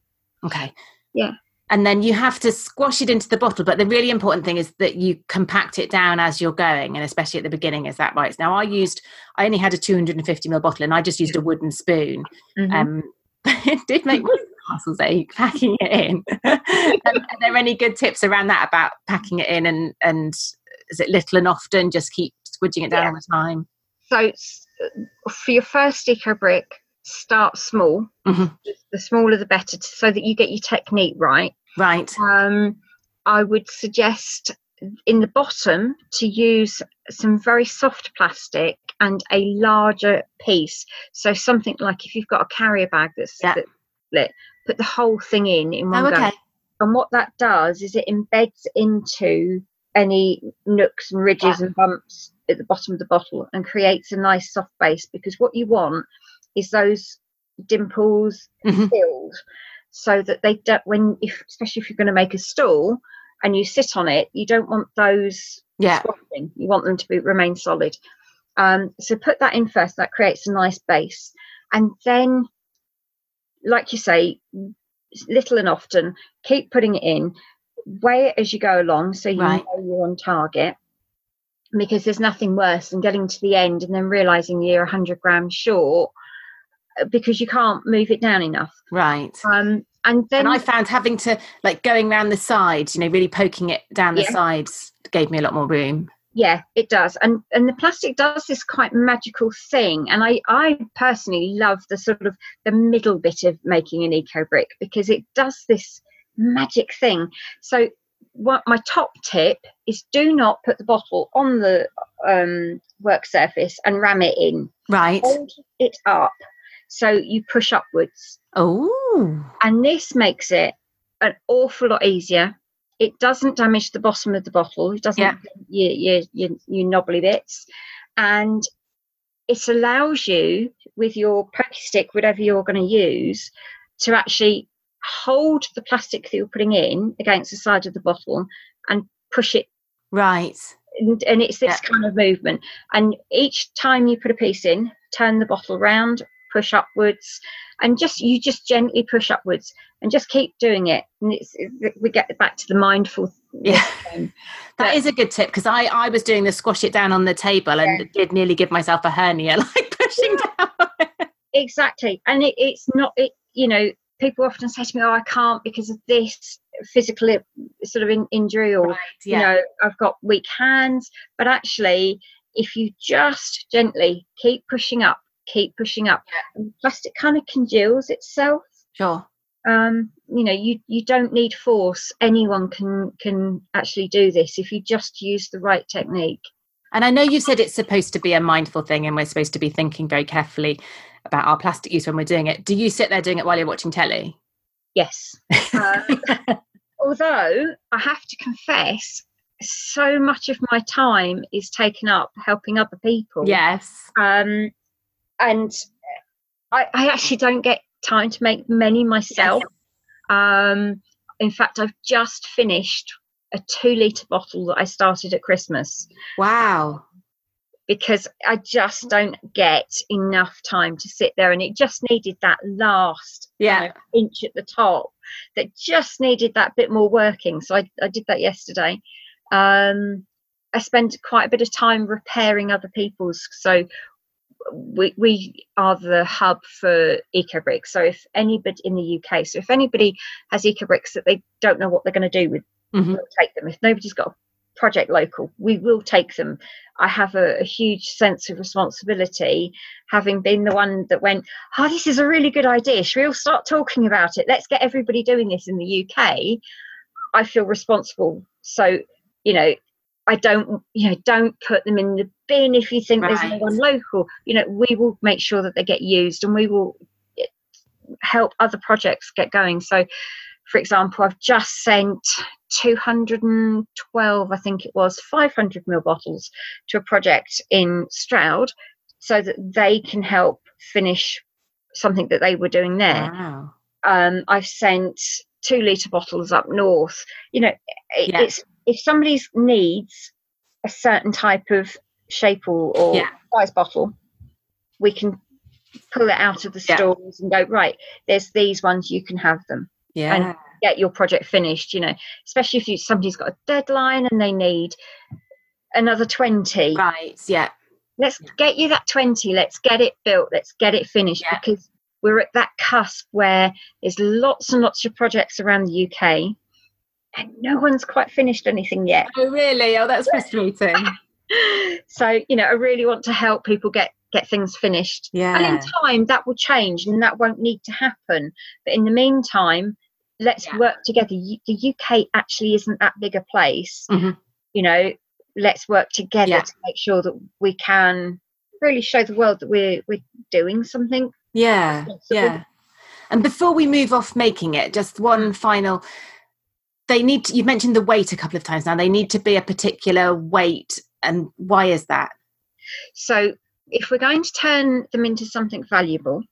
okay? Yeah. And then you have to squash it into the bottle. But the really important thing is that you compact it down as you're going, and especially at the beginning. Is that right? Now I used, I only had a 250 ml bottle, and I just used a wooden spoon. Mhm. Um, it did make my muscles ache packing it in. um, are there any good tips around that about packing it in and and is it little and often? Just keep squidging it down Yeah. all the time. so for your first eco brick start small Mhm. the smaller the better so that you get your technique right Right. um, I would suggest in the bottom to use some very soft plastic and a larger piece. So something like if you've got a carrier bag that's, Yeah. put the whole thing in in one Oh, go. And what that does is it embeds into any nooks and ridges and bumps at the bottom of the bottle and creates a nice soft base because what you want is those dimples Mhm. filled so that they don't when if especially if you're going to make a stool and you sit on it you don't want those Yeah. you want them to be remain solid um, so put that in first that creates a nice base and then like you say little and often keep putting it in weigh it as you go along so you Right. know you're on target because there's nothing worse than getting to the end and then realizing you're 100 grams short because you can't move it down enough Right. um, and then and I found having to like going around the sides, you know, really poking it down the Yeah. sides gave me a lot more room. yeah it does and and the plastic does this quite magical thing and i i personally love the sort of the middle bit of making an eco brick because it does this magic thing so what my top tip is do not put the bottle on the um, work surface and ram it in Right. hold it up So you push upwards. Oh. And this makes it an awful lot easier. It doesn't damage the bottom of the bottle. It doesn't Yeah. you, you, you, you knobbly bits. And it allows you with your pokey stick, whatever you're going to use, to actually hold the plastic that you're putting in against the side of the bottle and push it Right. and, and it's this kind of movement and each time you put a piece in turn the bottle round push upwards and just you just gently push upwards and just keep doing it and it's it- we get back to the mindful Yeah. thing. That But- is a good tip because I, I was doing the squash it down on the table and did nearly give myself a hernia, like pushing down. exactly and it, it's not it you know people often say to me oh i can't because of this physical sort of in, injury or Right, you know i've got weak hands but actually if you just gently keep pushing up keep pushing up and plastic kind of congeals itself Sure. um you know you you don't need force anyone can can actually do this if you just use the right technique And I know you said it's supposed to be a mindful thing and we're supposed to be thinking very carefully about our plastic use when we're doing it. Do you sit there doing it while you're watching telly? yes um, although i have to confess so much of my time is taken up helping other people Yes. um, and I, I actually don't get time to make many myself. Um, in fact, I've just finished a two litre bottle that I started at Christmas Wow. because I just don't get enough time to sit there, and it just needed that last Yeah. kind of inch at the top that just needed that bit more working. So I, I did that yesterday. Um, I spend quite a bit of time repairing other people's. So we, we are the hub for EcoBricks. So if anybody in the UK, so if anybody has EcoBricks that they don't know what they're going to do with, Mhm. we'll take them. If nobody's got a project local, we will take them. I have a, a huge sense of responsibility, having been the one that went, oh, this is a really good idea. Should we all start talking about it? Let's get everybody doing this in the UK. I feel responsible. So, you know, I don't, you know, don't put them in the bin if you think there's no one local. You know, we will make sure that they get used and we will eh, help other projects get going. So, for example, I've just sent 212, I think it was, 500 ml bottles to a project in Stroud so that they can help finish something that they were doing there Wow. um, I've sent two litre bottles up north. You know, it, Yeah. it's if somebody needs a certain type of shape or, or Yeah. size bottle, we can pull it out of the Yeah. stores and go right. There's these ones you can have them. Yeah. Get your project finished. You know, especially if you somebody's got a deadline and they need another twenty right. Yeah. let's get you that 20 let's get it built let's get it finished Yeah. because we're at that cusp where there's lots and lots of projects around the uk and no one's quite finished anything yet Oh, really? Oh, that's frustrating. so you know i really want to help people get get things finished Yeah. and in time that will change and that won't need to happen but in the meantime let's Yeah. work together U- the uk actually isn't that big a place Mhm. you know let's work together Yeah. to make sure that we can really show the world that we're we're doing something Yeah. Yeah. And before we move off making it, just one final. They need. To, you've mentioned the weight a couple of times now. They need to be a particular weight, and why is that? so if we're going to turn them into something valuable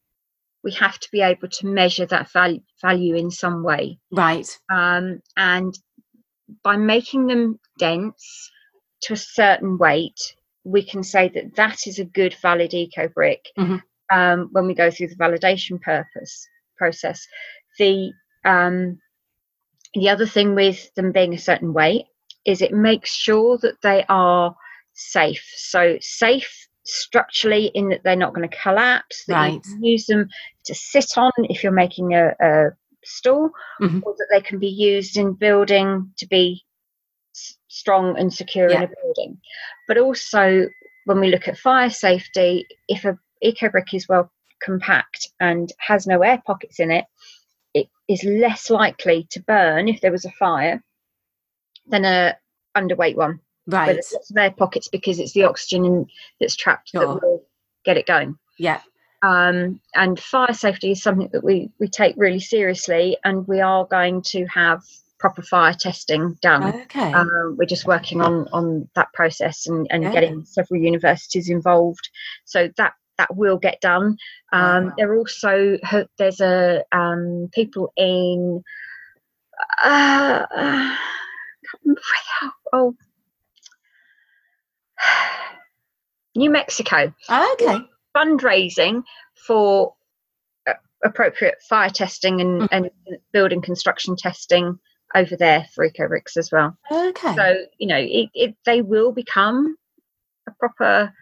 we have to be able to measure that value value in some way Right. um, and by making them dense to a certain weight we can say that that is a good valid eco brick Mhm. um, when we go through the validation purpose process the um, the other thing with them being a certain weight is it makes sure that they are safe so safe structurally in that they're not going to collapse that you Right. can use them to sit on if you're making a, a stool Mhm. or that they can be used in building to be s- strong and secure in a building but also when we look at fire safety if a eco brick is well compact and has no air pockets in it it is less likely to burn if there was a fire than a underweight one Right. of air pockets because it's the oxygen in, that's trapped Sure. that will get it going Yeah. Um, and fire safety is something that we, we take really seriously, and we are going to have proper fire testing done. Okay. Um, we're just working on on that process and, and Yeah. getting several universities involved. So that that will get done. Um, Wow. There are also there's a um, people in uh, uh, I can't remember where they are. oh New Mexico okay. fundraising for uh, appropriate fire testing and, Mm. and building construction testing over there for EcoBricks as well. Okay. So you know, it, it they will become a proper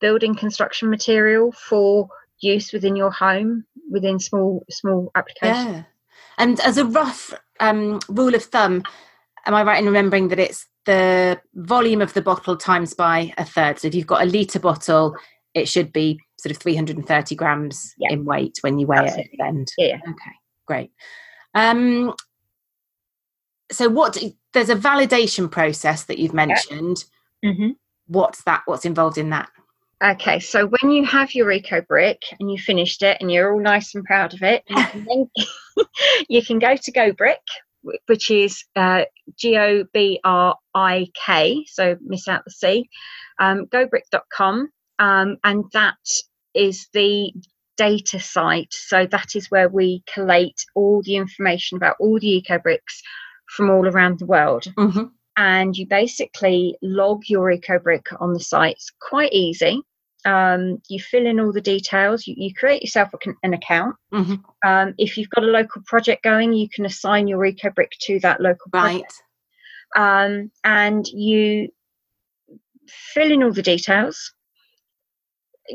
building construction material for use within your home within small small applications. yeah. And as a rough um, rule of thumb, am I right in remembering that it's the volume of the bottle times by a third? So if you've got a litre bottle, it should be sort of 330 grams Yeah. in weight when you weigh it at the end. Yeah. Okay, great. Um, so what there's a validation process that you've mentioned. Mm-hmm. What's that? What's involved in that? Okay, so when you have your eco brick and you finished it and you're all nice and proud of it, you can, then, you can go to GoBrik, wh- which is uh, G O B R I K, so miss out the C, um, gobrik.com, um, and that is the data site. So that is where we collate all the information about all the eco bricks from all around the world Mm-hmm. And you basically log your EcoBrick on the site. It's quite easy. Um, you fill in all the details. You, you create yourself an account. Mhm. Um, if you've got a local project going, you can assign your EcoBrick to that local project. Right. Um, and you fill in all the details,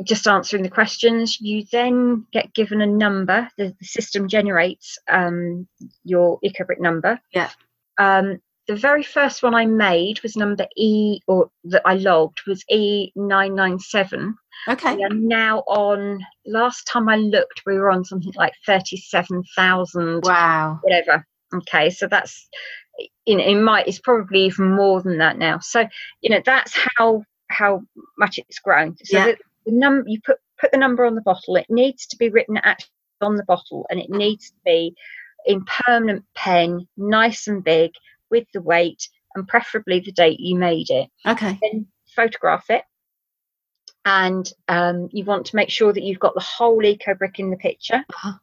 just answering the questions. You then get given a number. The, the system generates um, your EcoBrick number. Yeah. Um, the very first one I made was number E, or that I logged was E997. Okay. We are now on, last time I looked, we were on something like 37,000 Wow. whatever. Okay, so that's know, it might it's probably even more than that now. So you know that's how how much it's grown. So Yeah. the, the number you put put the number on the bottle. It needs to be written actually on the bottle, and it needs to be in permanent pen, nice and big, with the weight, and preferably the date you made it Okay. then photograph it and um, you want to make sure that you've got the whole eco brick in the picture Uh-huh.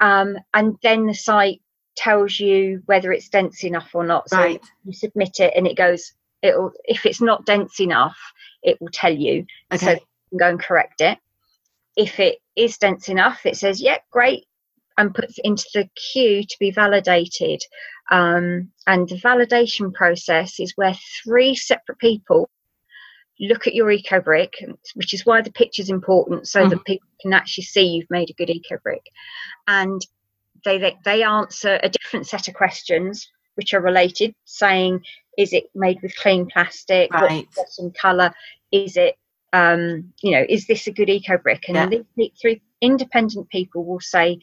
um, and then the site tells you whether it's dense enough or not so Right. you submit it and it goes it'll if it's not dense enough it will tell you so Okay. you can go and correct it if it is dense enough it says yeah great and puts into the queue to be validated. Um, and the validation process is where three separate people look at your eco brick which is why the picture is important so that people can actually see you've made a good eco brick. And they, they they answer a different set of questions which are related saying is it made with clean plastic? What's Right. the bottom color is it um you know is this a good eco brick? And Yeah. these three independent people will say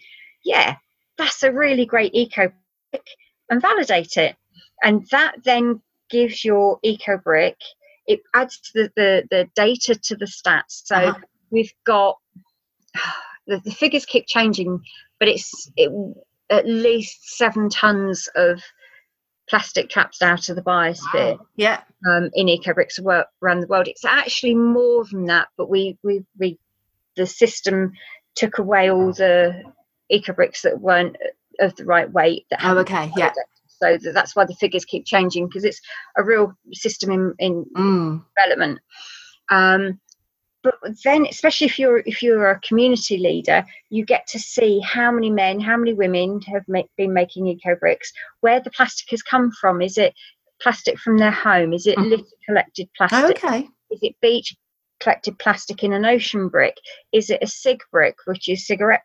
yeah that's a really great eco brick and validate it and that then gives your eco brick it adds the, the the data to the stats so Uh-huh. we've got the, the figures keep changing but it's it, at least seven tons of plastic trapped out of the biosphere Yeah. um, in ecobricks around the world. It's actually more than that, but we we, we the system took away all the ecobricks that weren't of the right weight. That Oh, okay. Yeah. So that's why the figures keep changing because it's a real system in, in Mm. development. Um, but then, especially if you're if you're a community leader, you get to see how many men, how many women have ma- been making eco bricks, where the plastic has come from. Is it plastic from their home? Is it Mhm. litter collected Oh, plastic? okay. Is it beach collected plastic in an ocean brick? Is it a cig brick, which is cigarette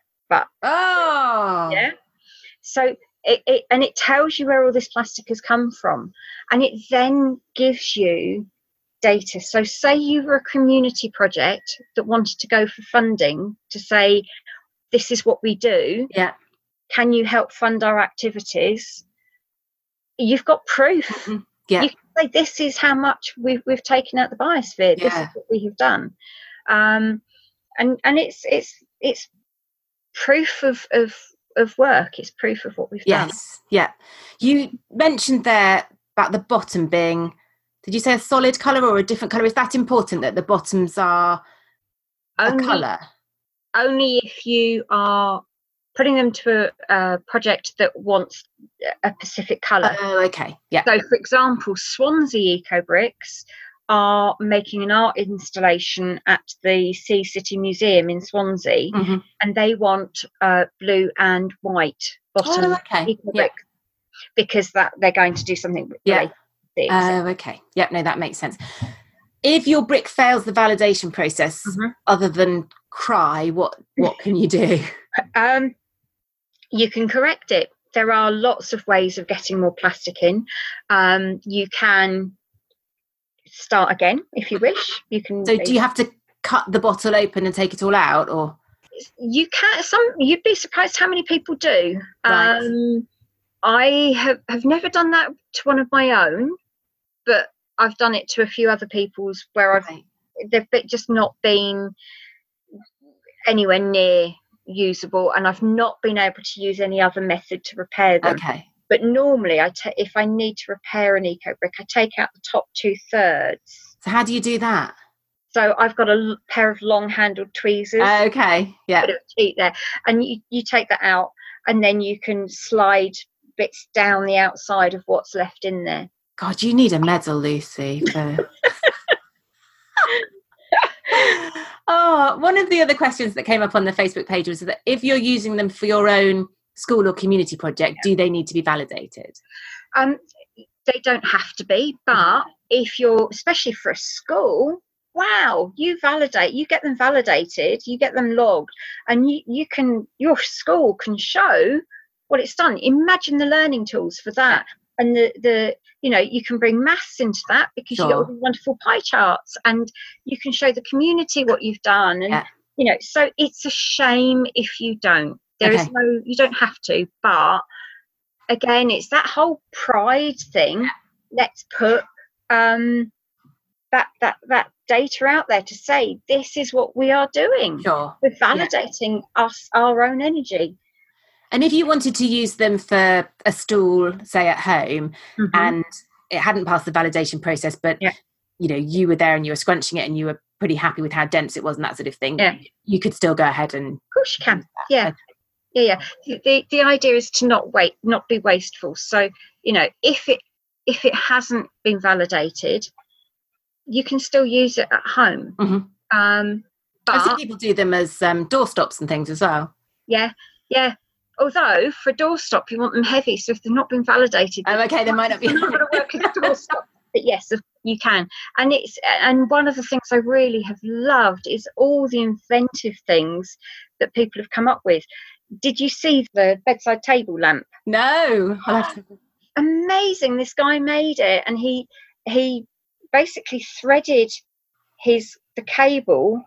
Oh. Yeah. So it, it and it tells you where all this plastic has come from, and it then gives you data. So say you were a community project that wanted to go for funding to say, this is what we do. Yeah. Can you help fund our activities? You've got proof. Yeah. You can say this is how much we've we've taken out the biosphere. This is what we have done. Um, and and it's it's it's proof of of of work. It's proof of what we've done. Yes, yeah. You mentioned there about the bottom being. Did you say a solid color or a different color? Is that important that the bottoms are a Only- color? only if you are putting them to a, a project that wants a specific colour. Oh, okay. Yeah. so, for example, Swansea Eco Bricks are making an art installation at the Sea City Museum in Swansea, Mhm. and they want uh, blue and white bottom Oh, okay. Yeah. Because that they're going to do something Yeah. Oh, okay. Yep. No, that makes sense. If your brick fails the validation process, Mhm. other than cry, what what can you do? Um, you can correct it. There are lots of ways of getting more plastic in. Um, you can start again if you wish. You can. So, do you have to cut the bottle open and take it all out, or You can. Some. You'd be surprised how many people do. Right. Um, I have have never done that to one of my own, but I've done it to a few other people's where I've Right. they've just not been anywhere near usable, and I've not been able to use any other method to repair them. okay? But normally, I ta- if I need to repair an eco brick, I take out the top two thirds. So, how do you do that? So I've got a l- pair of long-handled tweezers, oh, Okay. Yeah. bit there, and you, you take that out, and then you can slide bits down the outside of what's left in there. God, you need a medal, Lucy. For... oh, one of the other questions that came up on the Facebook page was that if you're using them for your own school or community project, do they need to be validated? Um, they don't have to be, but if you're, especially for a school, wow, you validate, you get them validated, you get them logged, and you, you can, your school can show what it's done. Imagine the learning tools for that. And the, the, you know, you can bring maths into that because you get all the wonderful pie charts and you can show the community what you've done. And, Yeah. you know, so it's a shame if you don't. There is Okay. no, you don't have to, but again, it's that whole pride thing. Let's put um, that that that data out there to say this is what we are doing. Sure. We're validating us our own energy. And if you wanted to use them for a stool, say at home, and it hadn't passed the validation process, but Yeah. you know you were there and you were scrunching it and you were pretty happy with how dense it was and that sort of thing, Yeah. you could still go ahead and of course you can. Yeah. Yeah, yeah. The- The idea is to not wait, not be wasteful. So you know, if it if it hasn't been validated, you can still use it at home. Mhm. Um, I see people do them as um, doorstops and things as well. yeah, yeah. Although for a doorstop, you want them heavy, so if they've not been validated, Oh, okay, they might not be. Not going to work as a doorstop. But yes, you can. And it's and one of the things I really have loved is all the inventive things that people have come up with. Did you see the bedside table lamp? no, to- Amazing! This guy made it, and he he basically threaded his the cable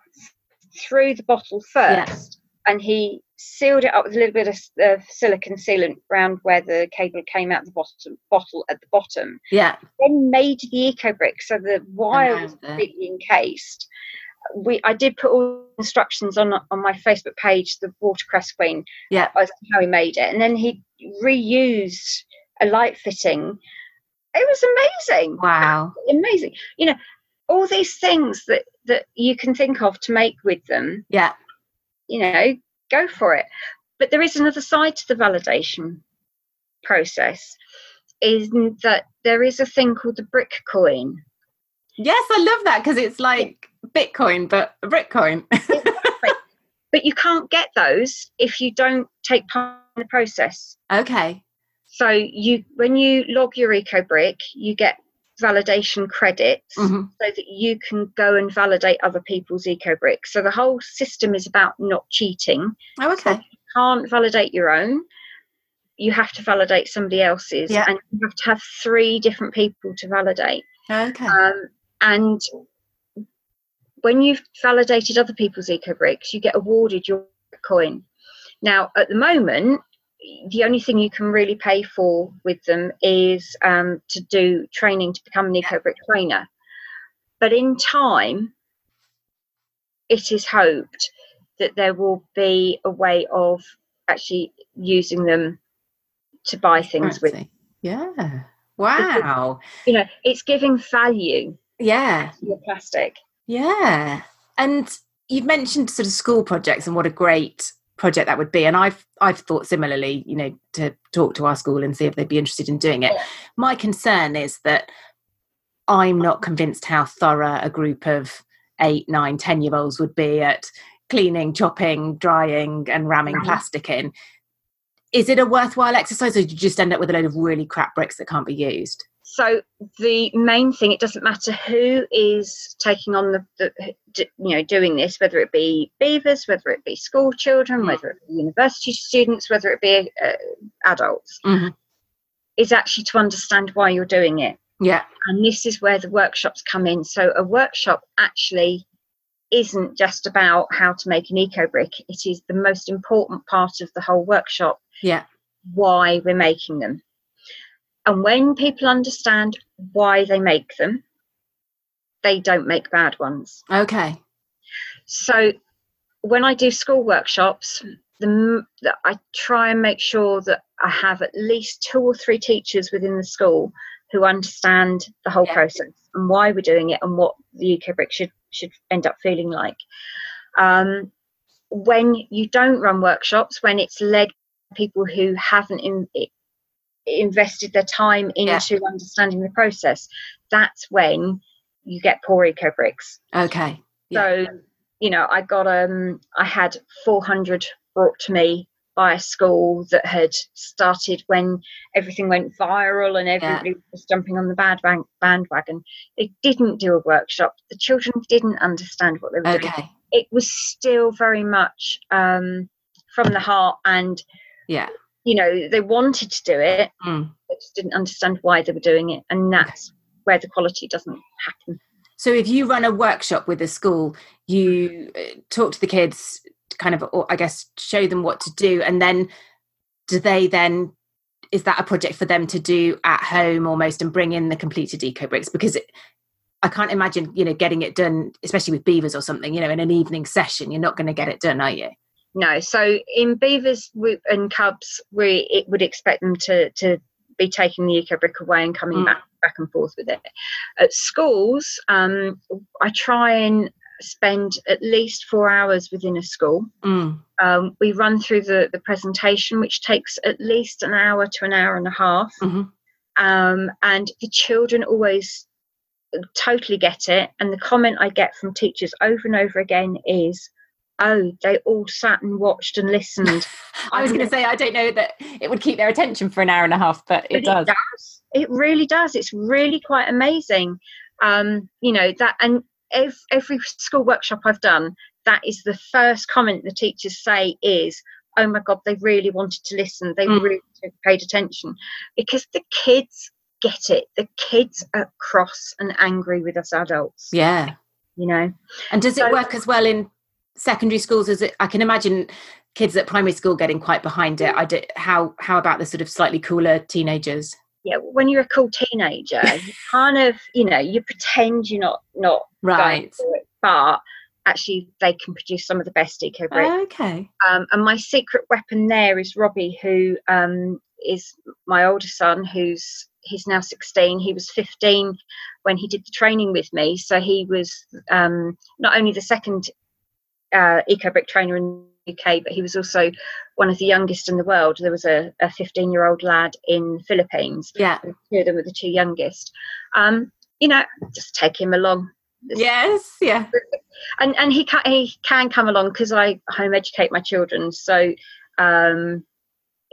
through the bottle first, and he sealed it up with a little bit of of silicon sealant around where the cable came out the bottom bottle at the bottom yeah, then made the eco brick so the wire was completely encased. We I did put all instructions on on my Facebook page, the watercress queen, yeah. as how he made it, and then he reused a light fitting. It was amazing, Wow. amazing. You know, all these things that that you can think of to make with them. Yeah. You know, go for it. But there is another side to the validation process. Is that there is a thing called the brick coin. Yes, I love that because it's like Bitcoin, but a brick coin. but you can't get those if you don't take part in the process. okay. So you, when you log your EcoBrick, you get validation credits Mhm. so that you can go and validate other people's EcoBrick. So the whole system is about not cheating. Oh, okay. Can't validate your own. You have to validate somebody else's, Yeah. and you have to have three different people to validate. Okay. Um, and when you've validated other people's eco bricks, you get awarded your coin. Now, at the moment, the only thing you can really pay for with them is um, to do training to become an eco brick trainer. But in time, it is hoped that there will be a way of actually using them to buy things with. Yeah. Wow. You know, it's giving value. Yeah. To the plastic. Yeah. And you've mentioned sort of school projects and what a great project that would be. And i've i've thought similarly you know to talk to our school and see if they'd be interested in doing it. My concern is that i'm not convinced how thorough a group of eight nine ten year olds would be at cleaning chopping drying and ramming. plastic in. Is it a worthwhile exercise or do you just end up with a load of really crap bricks that can't be used so the main thing it doesn't matter who is taking on the, the, you know doing this whether it be beavers whether it be school children mm. whether it be university students whether it be uh, adults mm-hmm. is actually to understand why you're doing it. Yeah. And this is where the workshops come in. So a workshop actually isn't just about how to make an eco brick. It is the most important part of the whole workshop. Yeah. Why we're making them and when people understand why they make them, they don't make bad ones. Okay. So when I do school workshops, the, I try and make sure that I have at least two or three teachers within the school who understand the whole yeah. process and why we're doing it and what the eco brick should should end up feeling like. Um, when you don't run workshops, when it's led people who haven't in, invested their time into yeah. understanding the process, that's when you get poor eco bricks. Okay. Yeah. So, you know, I got um I had 400 brought to me by a school that had started when everything went viral and everybody yeah. was jumping on the bad bandwagon. They didn't do a workshop. The children didn't understand what they were okay. doing. It was still very much um, from the heart and yeah you know they wanted to do it mm. but just didn't understand why they were doing it and that's where the quality doesn't happen. So if you run a workshop with a school you uh, talk to the kids kind of i guess show them what to do and then do they then is that a project for them to do at home almost and bring in the completed eco bricks? Because it, i can't imagine you know getting it done especially with beavers or something you know in an evening session you're not going to get it done are you no. So in beavers and cubs, we it would expect them to to be taking the eco brick away and coming mm. back back and forth with it. At schools, um, I try and spend at least four hours within a school. Mm. Um, we run through the, the presentation, which takes at least an hour to an hour and a half. Mm-hmm. Um, and the children always totally get it. And the comment I get from teachers over and over again is, oh, they all sat and watched and listened. I was going to say, I don't know that it would keep their attention for an hour and a half, but it, but does. it does. It really does. It's really quite amazing. Um, you know that, and every, every school workshop I've done, that is the first comment the teachers say is, "Oh my God, they really wanted to listen. They mm. really paid attention," because the kids get it. The kids are cross and angry with us adults. Yeah. You know. And does so, it work as well in secondary schools is it i can imagine kids at primary school getting quite behind it. I did how how about the sort of slightly cooler teenagers? Yeah when you're a cool teenager you kind of you know you pretend you're not not right. it, but actually they can produce some of the best eco bricks. Oh, okay. Um, and my secret weapon there is robbie who um, is my older son who's he's now 16 he was 15 when he did the training with me. So he was um, not only the second uh, eco brick trainer in the UK, but he was also one of the youngest in the world. There was a 15 year old lad in the Philippines. Yeah. Two of them were the two youngest. Um, you know, just take him along. Yes, yeah. And and he can he can come along because I home educate my children. So um,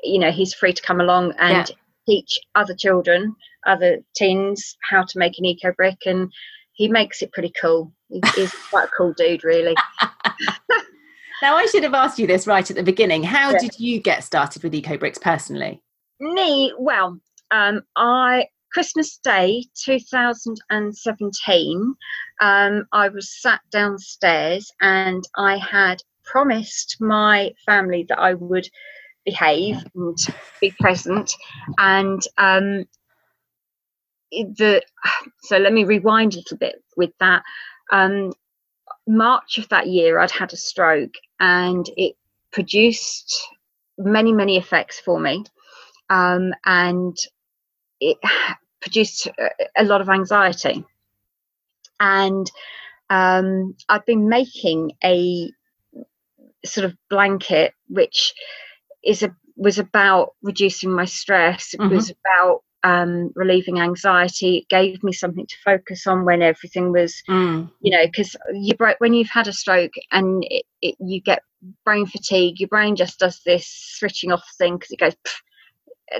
you know, he's free to come along and yeah. teach other children, other teens how to make an eco brick and he makes it pretty cool. He's quite a cool dude, really. now, I should have asked you this right at the beginning. How yeah. did you get started with EcoBricks personally? Me, well, um, I Christmas Day 2017, um, I was sat downstairs and I had promised my family that I would behave and be present. And um, the so let me rewind a little bit with that. Um, March of that year, I'd had a stroke, and it produced many, many effects for me. Um, and it produced a lot of anxiety. And um, I've been making a sort of blanket which is a was about reducing my stress. It mm-hmm. was about um, relieving anxiety. It gave me something to focus on when everything was, mm. you know, because you break when you've had a stroke and it, it, you get brain fatigue, your brain just does this switching off thing because it goes,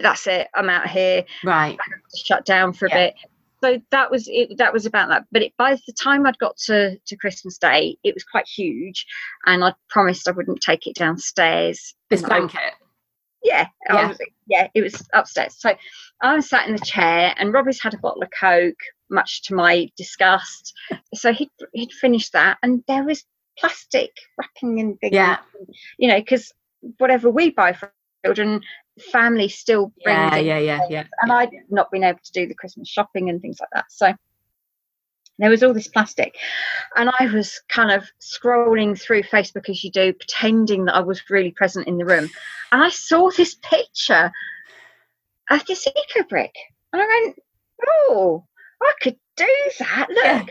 that's it, I'm out here. Right. shut down for a yeah. bit. So that was it. That was about that. But it, by the time I'd got to to Christmas Day, it was quite huge, and I promised I wouldn't take it downstairs. This blanket. Yeah, yeah. Was, yeah, it was upstairs. So I was sat in the chair, and Robbie's had a bottle of Coke, much to my disgust. So he'd, he'd finished that, and there was plastic wrapping and things. Yeah. You know, because whatever we buy for children, family still bring. Yeah, yeah, yeah, yeah. And I'd not been able to do the Christmas shopping and things like that. So there was all this plastic. And i was kind of scrolling through facebook as you do pretending that i was really present in the room. And i saw this picture of this eco brick. And i went oh i could do that. Look. Yeah.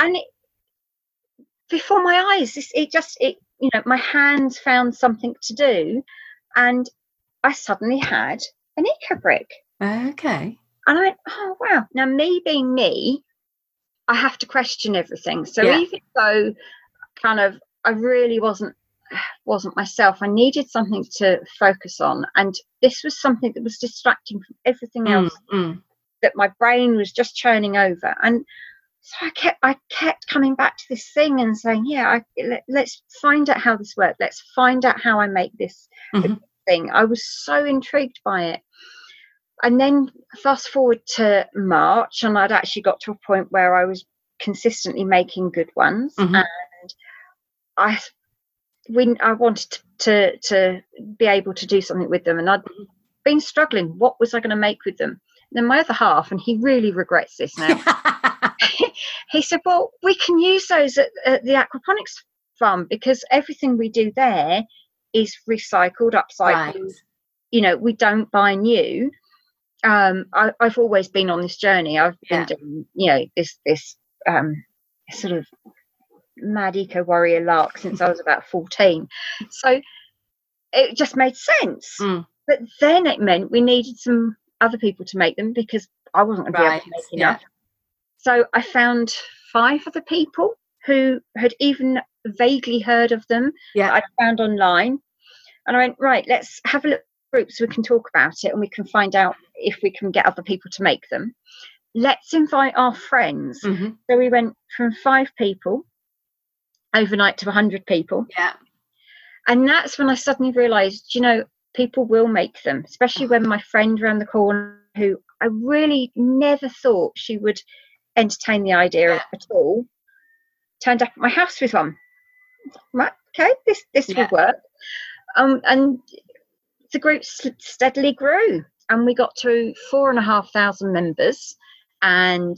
and it, before my eyes this it just it you know my hands found something to do. And i suddenly had an eco brick. Okay. And i went oh wow. Now me being me I have to question everything. So yeah. even though kind of I really wasn't wasn't myself, I needed something to focus on, and this was something that was distracting from everything mm, else mm. that my brain was just churning over. And so I kept I kept coming back to this thing and saying, yeah, I, let, us find out how this works. Let's find out how I make this mm-hmm. thing. I was so intrigued by it and then fast forward to March, and I'd actually got to a point where I was consistently making good ones, mm-hmm. and I we I wanted to, to, to be able to do something with them, and I'd been struggling. What was I going to make with them? And then my other half, and he really regrets this now. he said, "Well, we can use those at, at the aquaponics farm because everything we do there is recycled, upcycled. Right. You know, we don't buy new." Um, I, have always been on this journey. I've been yeah. doing, you know, this this um, sort of mad eco warrior lark since I was about fourteen. So it just made sense. Mm. But then it meant we needed some other people to make them because I wasn't going to be able to make enough. Yeah. So I found five other people who had even vaguely heard of them. Yeah, I found online, and I went right. Let's have a look group so we can talk about it and we can find out if we can get other people to make them. Let's invite our friends. Mm-hmm. So we went from five people overnight to 100 people. Yeah. And that's when I suddenly realized, you know, people will make them, especially when my friend around the corner, who I really never thought she would entertain the idea yeah. at all, turned up at my house with one. Right, okay, this this yeah. will work. Um, and the group steadily grew and we got to four and a half thousand members and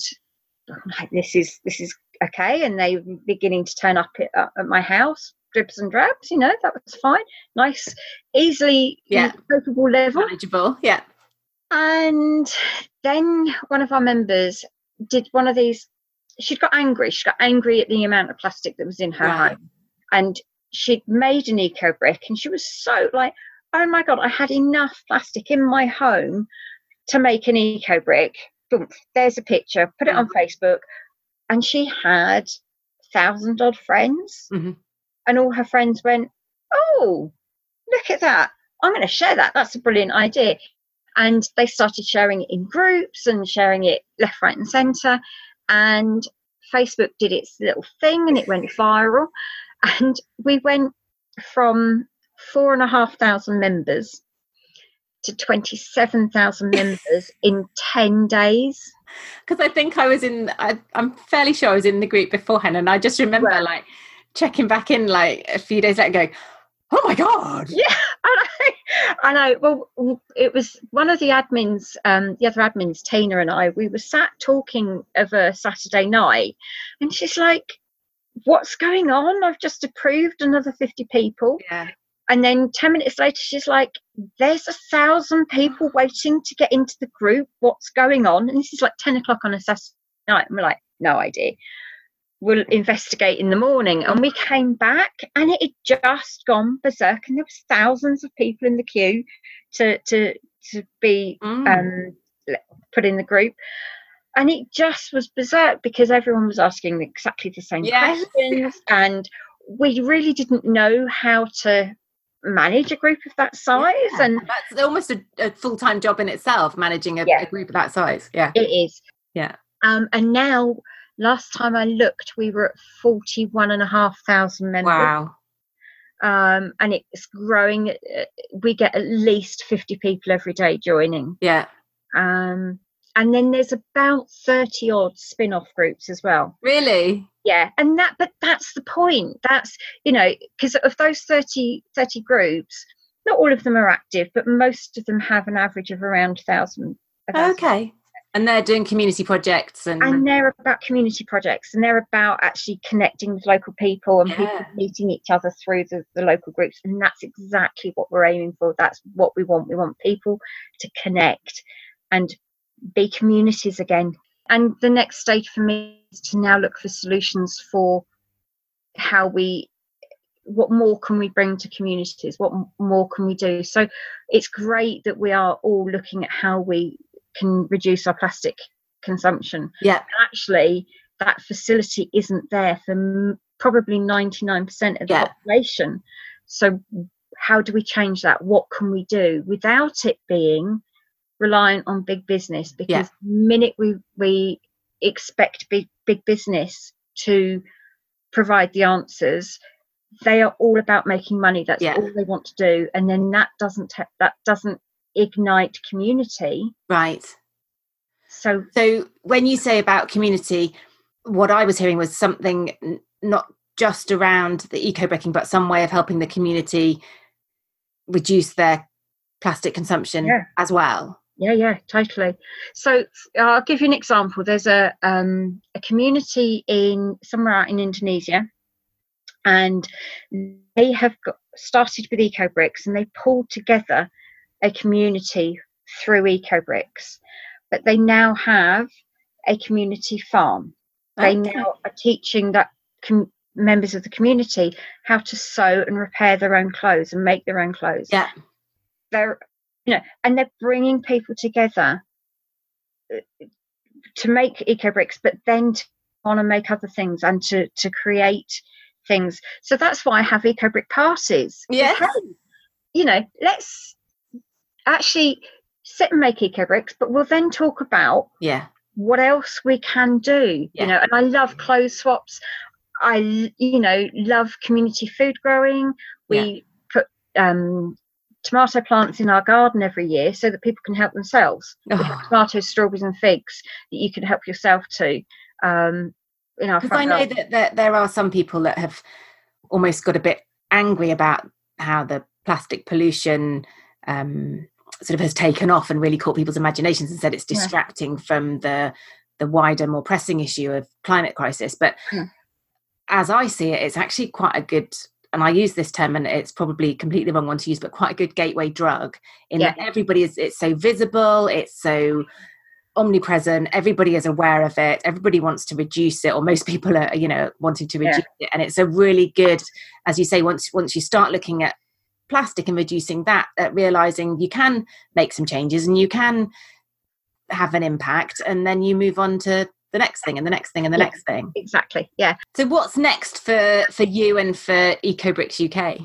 like, this is this is okay and they were beginning to turn up at, uh, at my house dribs and drabs you know that was fine nice easily yeah. capable level. Manageable yeah. And then one of our members did one of these she got angry she got angry at the amount of plastic that was in her right. home and she'd made an eco brick and she was so like oh my god, I had enough plastic in my home to make an eco brick. Boom, there's a picture, put it on mm-hmm. Facebook. And she had thousand odd friends. Mm-hmm. And all her friends went, Oh, look at that. I'm going to share that. That's a brilliant idea. And they started sharing it in groups and sharing it left, right, and centre. And Facebook did its little thing and it went viral. And we went from four and a half thousand members to 27,000 members in 10 days. Because I think I was in, I, am fairly sure I was in the group beforehand, and I just remember right. like checking back in like a few days later going, oh my God. Yeah, I know. I know. Well, it was one of the admins, um, the other admins, Tina and I, we were sat talking of a Saturday night, and she's like, what's going on? I've just approved another 50 people. Yeah. And then 10 minutes later, she's like, there's a thousand people waiting to get into the group. What's going on? And this is like 10 o'clock on a Saturday night. And we're like, no idea. We'll investigate in the morning. And we came back and it had just gone berserk. And there was thousands of people in the queue to to to be Mm. um, put in the group. And it just was berserk because everyone was asking exactly the same Yes. questions. And we really didn't know how to manage a group of that size. Yeah, And that's almost a, a full-time job in itself managing a, Yeah. a group of that size yeah it is. Yeah. Um, and now, last time I looked, we were at 41 and a half thousand members. wow Um, and it's growing. uh, We get at least 50 people every day joining. yeah Um, and then there's about 30 odd spin off groups as well. really yeah and that but that's the point. That's you know because of those 30 30 groups not all of them are active but most of them have an average of around 1000 1,000. okay. And they're doing community projects and, and they're about community projects and they're about actually connecting with local people and people meeting each other through the, the local groups and that's exactly what we're aiming for. That's what we want. We want people to connect and be communities again and the next stage for me is to now look for solutions for how we what more can we bring to communities? What more can we do? So it's great that we are all looking at how we can reduce our plastic consumption. Yeah. Actually that facility isn't there for m- probably 99% of the Yeah. population. So how do we change that? What can we do without it being reliant on big business because the minute we we expect big big business to provide the answers they are all about making money. That's Yeah. all they want to do. And then that doesn't ta- that doesn't ignite community. Right. So so when you say about community what i was hearing was something n- not just around the eco bricking but some way of helping the community reduce their plastic consumption Yeah. as well Yeah, yeah, totally. So I'll give you an example. There's a um, a community in somewhere out in Indonesia, and they have got, started with Eco Bricks, and they pulled together a community through Eco Bricks, but they now have a community farm. They Okay. now are teaching that com- members of the community how to sew and repair their own clothes and make their own clothes yeah they're you know and they're bringing people together uh, to make eco bricks but then to want to make other things and to to create things. So that's why i have eco brick parties. Yes. Hey, you know let's actually sit and make eco bricks but we'll then talk about yeah. what else we can do Yeah. you know and i love clothes swaps. I you know love community food growing. We put um tomato plants in our garden every year so that people can help themselves Oh. tomatoes strawberries and figs that you can help yourself to um in our because I know garden. that, that there are some people that have almost got a bit angry about how the plastic pollution um, sort of has taken off and really caught people's imaginations and said it's Yeah. distracting from the the wider, more pressing issue of climate crisis. But Yeah. as I see it, it's actually quite a good. And I use this term, and it's probably completely wrong one to use, but quite a good gateway drug. In Yeah. that everybody is, it's so visible, it's so omnipresent everybody is aware of it everybody wants to reduce it or most people are you know wanting to Yeah. reduce it and it's a really good as you say once once you start looking at plastic and reducing that at realizing you can make some changes and you can have an impact and then you move on to the next thing and the next thing and the Yeah. next thing exactly yeah so what's next for for you and for ecobricks uk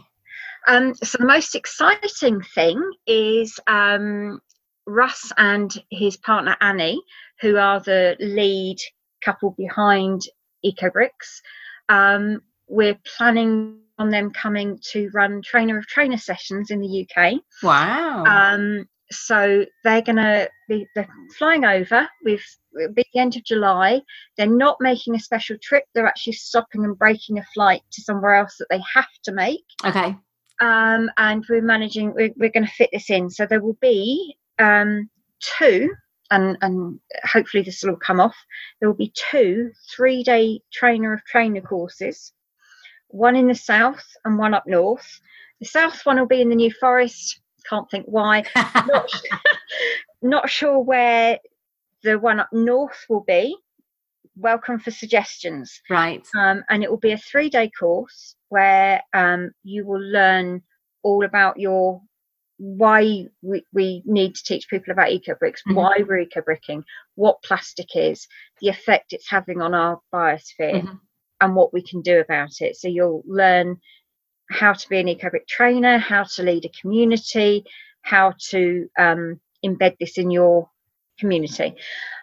Um, so the most exciting thing is um, Russ and his partner Annie, who are the lead couple behind EcoBricks. Um, we're planning on them coming to run trainer of trainer sessions in the UK. wow Um, so they're going to be they're flying over. Be the end of July. They're not making a special trip. They're actually stopping and breaking a flight to somewhere else that they have to make okay um, and we're managing we're, we're going to fit this in so there will be um, two and and hopefully this will all come off. There will be two three-day trainer of trainer courses, one in the south and one up north. The south one will be in the New Forest. Can't think why. not, not sure where the one up north will be. Welcome for suggestions. Right. Um, and it will be a three-day course where um, you will learn all about your why we, we need to teach people about eco bricks, mm-hmm. why we're eco bricking, what plastic is, the effect it's having on our biosphere, mm-hmm. and what we can do about it. So you'll learn how to be an eco brick trainer, how to lead a community, how to um, embed this in your community.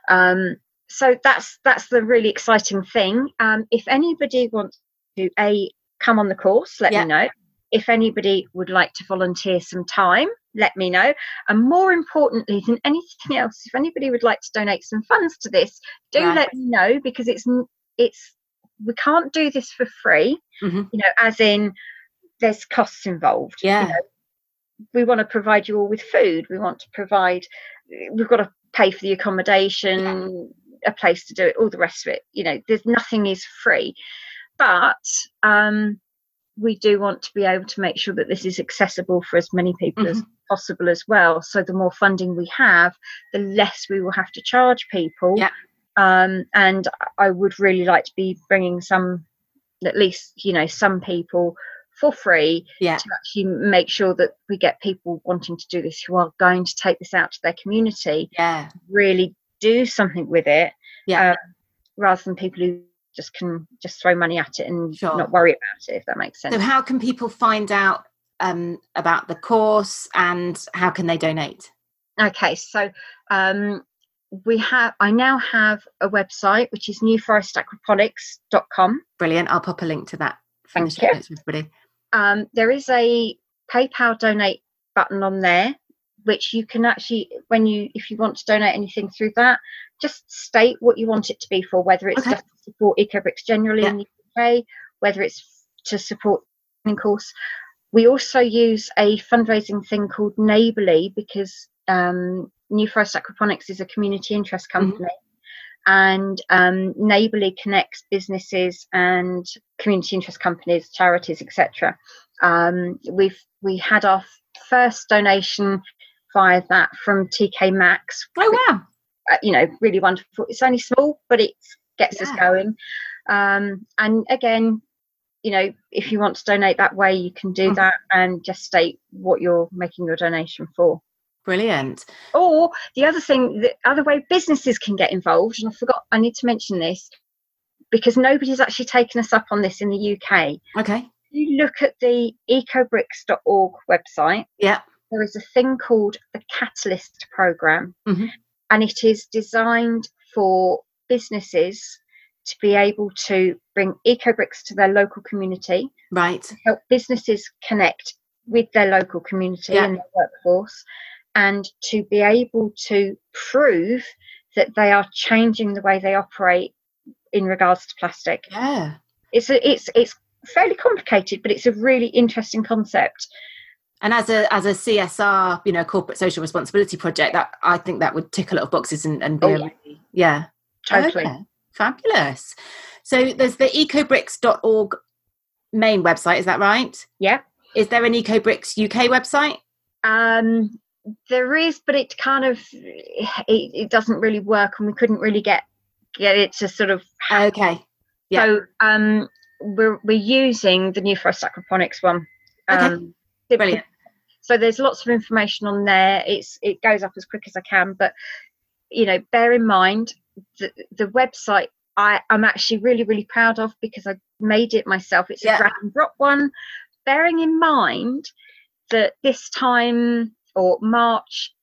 Um, so that's that's the really exciting thing. Um, if anybody wants to a come on the course, let yeah. me know if anybody would like to volunteer some time, let me know. And more importantly than anything else, if anybody would like to donate some funds to this, do right. let me know because it's it's we can't do this for free. Mm-hmm. You know, as in there's costs involved. Yeah. You know, we want to provide you all with food. We want to provide. We've got to pay for the accommodation, yeah. a place to do it, all the rest of it. You know, there's nothing is free, but um, we do want to be able to make sure that this is accessible for as many people mm-hmm. as possible as well. So the more funding we have, the less we will have to charge people. Yeah. Um, and I would really like to be bringing some, at least you know, some people for free yeah. to actually make sure that we get people wanting to do this who are going to take this out to their community. Yeah. Really do something with it. Yeah. Uh, rather than people who just can just throw money at it and sure. not worry about it if that makes sense so how can people find out um, about the course and how can they donate okay so um, we have i now have a website which is newforestaquaponics.com brilliant i'll pop a link to that thank you everybody um, there is a paypal donate button on there which you can actually when you if you want to donate anything through that just state what you want it to be for whether it's okay. just to support ecobricks generally yeah. in the uk whether it's to support of course we also use a fundraising thing called neighbourly because um, new forest aquaponics is a community interest mm-hmm. company mm-hmm. And um, neighbourly connects businesses and community interest companies charities etc um, we've we had our first donation via that from TK Maxx. Oh wow! Uh, you know, really wonderful. It's only small, but it gets yeah. us going. Um, and again, you know, if you want to donate that way, you can do mm. that and just state what you're making your donation for. Brilliant. Or the other thing, the other way businesses can get involved, and I forgot, I need to mention this because nobody's actually taken us up on this in the UK. Okay. You look at the ecobricks.org website. Yeah there is a thing called the Catalyst Program, mm-hmm. and it is designed for businesses to be able to bring ecobricks to their local community, right? Help businesses connect with their local community yeah. and their workforce, and to be able to prove that they are changing the way they operate in regards to plastic. Yeah, it's a, it's it's fairly complicated, but it's a really interesting concept. And as a as a csr you know corporate social responsibility project that i think that would tick a lot of boxes and, and be oh, yeah. Really, yeah. Totally. Okay. fabulous. So there's the ecobricks.org main website is that right? Yeah. Is there an ecobricks uk website? Um there is but it kind of it, it doesn't really work and we couldn't really get get it to sort of okay yeah. so um we're we're using the new forest aquaponics one um okay. Brilliant. So there's lots of information on there. It's it goes up as quick as I can, but you know, bear in mind the the website I I'm actually really really proud of because I made it myself. It's yeah. a drag and drop one. Bearing in mind that this time or March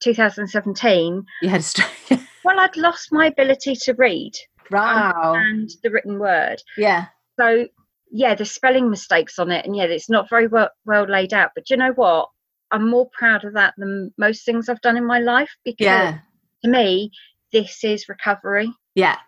2017, you had a stroke. well, I'd lost my ability to read. Wow. And the written word. Yeah. So yeah, the spelling mistakes on it, and yeah, it's not very well, well laid out. But you know what? I'm more proud of that than most things I've done in my life because yeah. to me, this is recovery. Yeah.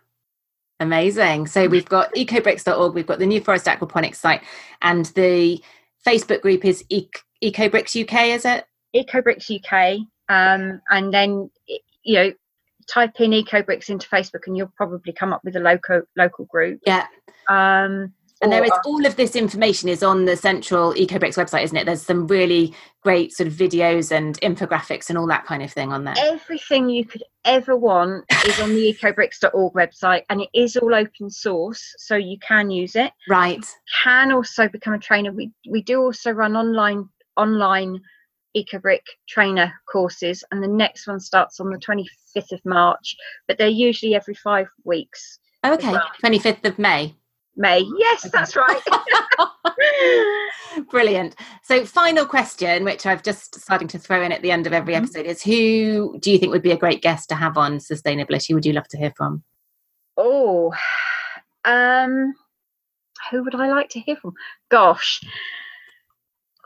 Amazing. So mm. we've got ecobricks.org, we've got the New Forest Aquaponics site, and the Facebook group is e- EcoBricks UK, is it? EcoBricks UK. Um, and then, you know, type in EcoBricks into Facebook, and you'll probably come up with a local local group. Yeah. Um, and there is all of this information is on the central EcoBricks website, isn't it? There's some really great sort of videos and infographics and all that kind of thing on there. everything you could ever want is on the ecobricks.org website, and it is all open source, so you can use it. Right. Can also become a trainer. We we do also run online online ecobrick trainer courses, and the next one starts on the 25th of March, but they're usually every five weeks. Okay. well. 25th of May. May, yes, that's right. Brilliant. So, final question, which I've just starting to throw in at the end of every Mhm. episode, is who do you think would be a great guest to have on Sustainability? Would you love to hear from? Oh, um, who would I like to hear from? Gosh,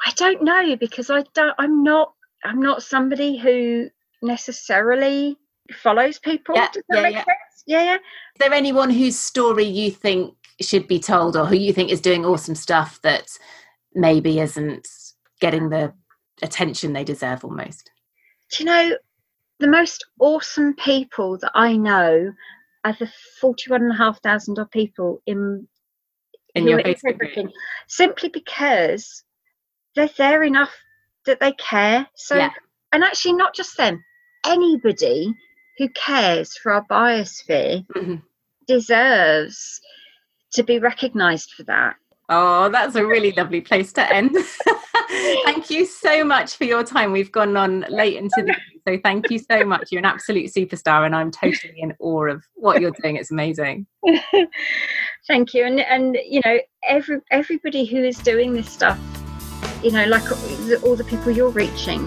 I don't know because I don't. I'm not. I'm not somebody who necessarily follows people. Yeah, Does that yeah, make yeah. sense? Yeah, yeah. Is there anyone whose story you think should be told, or who you think is doing awesome stuff that maybe isn't getting the attention they deserve almost? Do you know the most awesome people that I know are the forty-one and a half thousand odd people in In your Facebook group? simply because they're there enough that they care. So, Yeah. and actually, not just them, anybody who cares for our biosphere Mhm. deserves to be recognised for that. Oh, that's a really lovely place to end. thank you so much for your time. We've gone on late into the so thank you so much. You're an absolute superstar, and I'm totally in awe of what you're doing. It's amazing. Thank you, and and you know, every everybody who is doing this stuff, you know, like all the people you're reaching,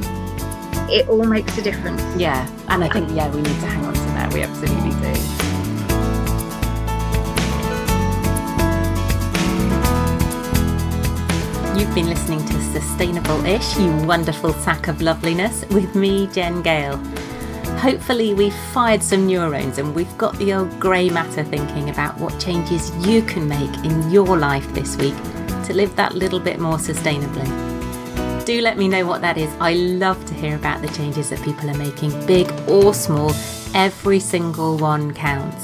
it all makes a difference. Yeah, and I think yeah, we need to hang on to that. We absolutely do. You've been listening to Sustainable Ish, you wonderful sack of loveliness, with me, Jen Gale. Hopefully, we've fired some neurons and we've got the old grey matter thinking about what changes you can make in your life this week to live that little bit more sustainably. Do let me know what that is. I love to hear about the changes that people are making, big or small. Every single one counts.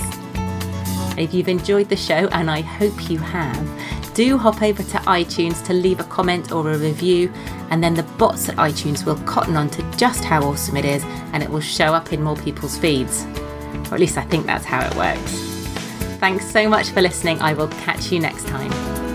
If you've enjoyed the show, and I hope you have, do hop over to iTunes to leave a comment or a review, and then the bots at iTunes will cotton on to just how awesome it is, and it will show up in more people's feeds. Or at least I think that's how it works. Thanks so much for listening. I will catch you next time.